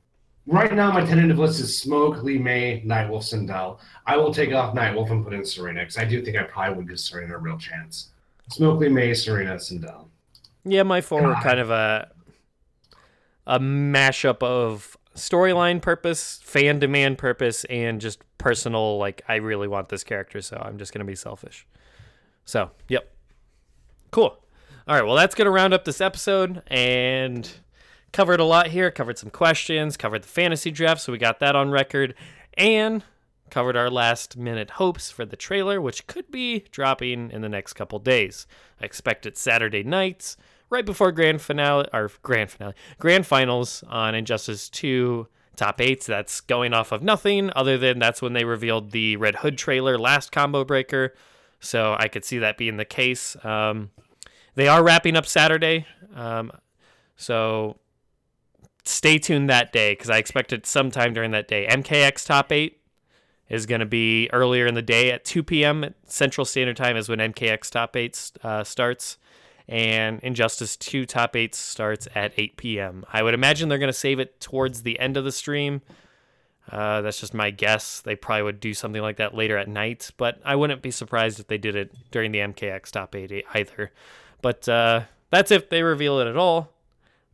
right now my tentative list is Smoke, Li Mei, Nightwolf, Sindel. I will take off Nightwolf and put in Sareena because I do think I probably would give Sareena a real chance. Smoke, Li Mei, Sareena, Sindel. Yeah, my four were kind of a a mashup of storyline purpose, fan demand purpose, and just personal. Like, I really want this character, so I'm just gonna be selfish. So, yep, cool. All right, well, that's gonna round up this episode and covered a lot here. Covered some questions, covered the fantasy draft, so we got that on record, and covered our last minute hopes for the trailer, which could be dropping in the next couple days. I expect it Saturday nights, right before grand finale or grand finale, grand finals on Injustice 2 top eights. That's going off of nothing other than that's when they revealed the Red Hood trailer last combo breaker. So I could see that being the case. Um, they are wrapping up Saturday. Um, so stay tuned that day because I expect it sometime during that day. MKX top eight is going to be earlier in the day at 2 p.m. Central Standard Time is when MKX top eight uh, starts, and Injustice 2 top eight starts at 8 p.m. I would imagine they're going to save it towards the end of the stream. Uh, that's just my guess. They probably would do something like that later at night, but I wouldn't be surprised if they did it during the MKX top eight either. But uh, that's if they reveal it at all.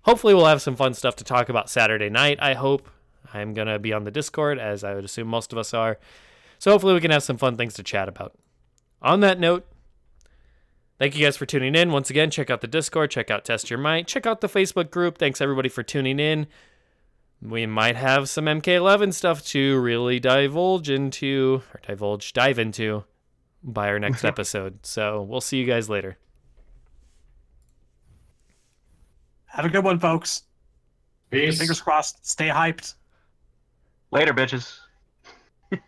Hopefully, we'll have some fun stuff to talk about Saturday night. I hope. I'm going to be on the Discord, as I would assume most of us are. So hopefully we can have some fun things to chat about. On that note, thank you guys for tuning in. Once again, check out the Discord, check out Test Your Might, check out the Facebook group. Thanks everybody for tuning in. We might have some MK11 stuff to really divulge into, or divulge, dive into by our next episode. So we'll see you guys later. Have a good one, folks. Peace. Fingers crossed. Stay hyped. Later, bitches.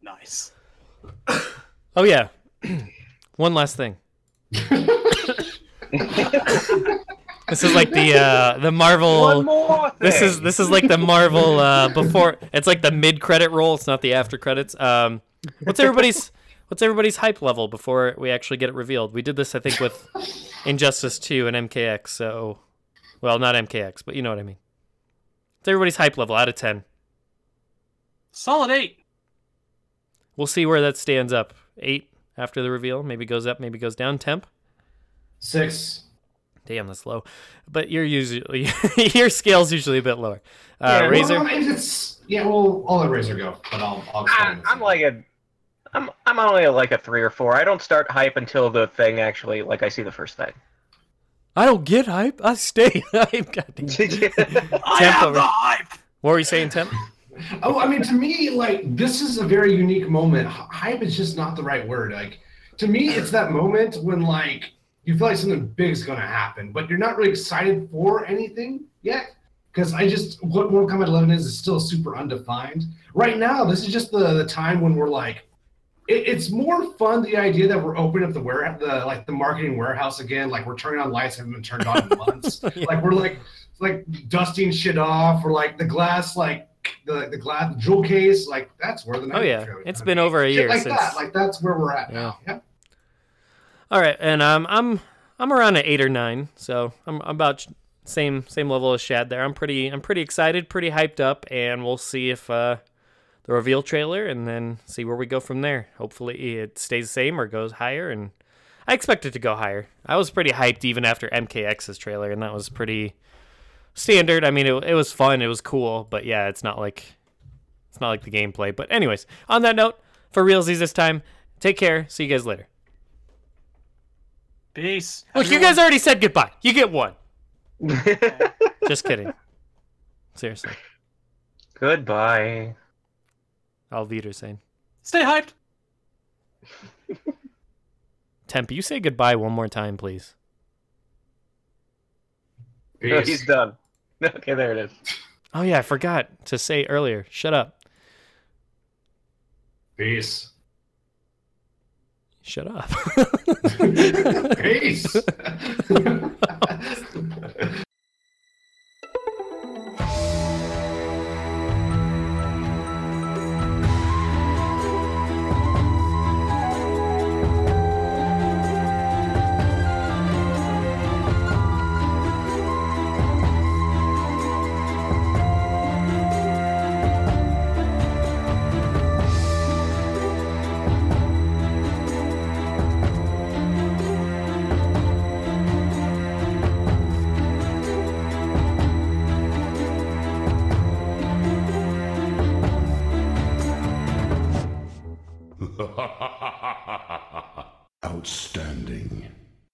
Nice. Oh yeah. One last thing. This is like the uh the Marvel more. this is this is like the Marvel uh before it's like the mid credit roll, it's not the after credits. Um what's everybody's what's everybody's hype level before we actually get it revealed? We did this I think with Injustice 2 and MKX, so well, not MKX, but you know what I mean. It's everybody's hype level out of 10. Solid eight. We'll see where that stands up. 8 after the reveal, maybe goes up, maybe goes down. Temp. Six. Damn, that's low. But your usually your scale's usually a bit lower. Uh, Yeah, Razor. Well, it's yeah. Well, I'll let Razor go, but I'll. I'll I, explain I'm like a, I'm I'm only like a three or four. I don't start hype until the thing actually, like I see the first thing. I don't get hype. I stay hype. Goddamn. I Temp have over. the hype. What were you saying, Temp? Oh, I mean, to me, like this is a very unique moment. Hype is just not the right word. Like to me, it's that moment when like you feel like something big is going to happen, but you're not really excited for anything yet. Because I just what Mortal Kombat 11 is is still super undefined. Right now, this is just the the time when we're like, it, it's more fun the idea that we're opening up the ware the like the marketing warehouse again. Like we're turning on lights haven't been turned on in months. Yeah. Like we're like like dusting shit off, or like the glass like the the glass jewel case, like that's where the Oh, yeah. it's been be. over a year like since- that. Like that's where we're at Yeah. now. Yeah. All right, and um, I'm I'm around an eight or nine, so I'm I'm about same same level as Shad there. I'm pretty I'm pretty excited, pretty hyped up, and we'll see if uh, the reveal trailer, and then see where we go from there. Hopefully, it stays the same or goes higher, and I expect it to go higher. I was pretty hyped even after MKX's trailer, and that was pretty standard. I mean, it it was fun, it was cool, but yeah, it's not like it's not like the gameplay. But anyways, on that note, for realsies this time, take care. See you guys later. Peace. Look, you guys already said goodbye. You get one. Just kidding. Seriously. Goodbye. All Vita's saying. Stay hyped. Temp, you say goodbye one more time, please. No, he's done. Okay, there it is. Oh yeah, I forgot to say earlier. Shut up. Peace. Shut up. Peace.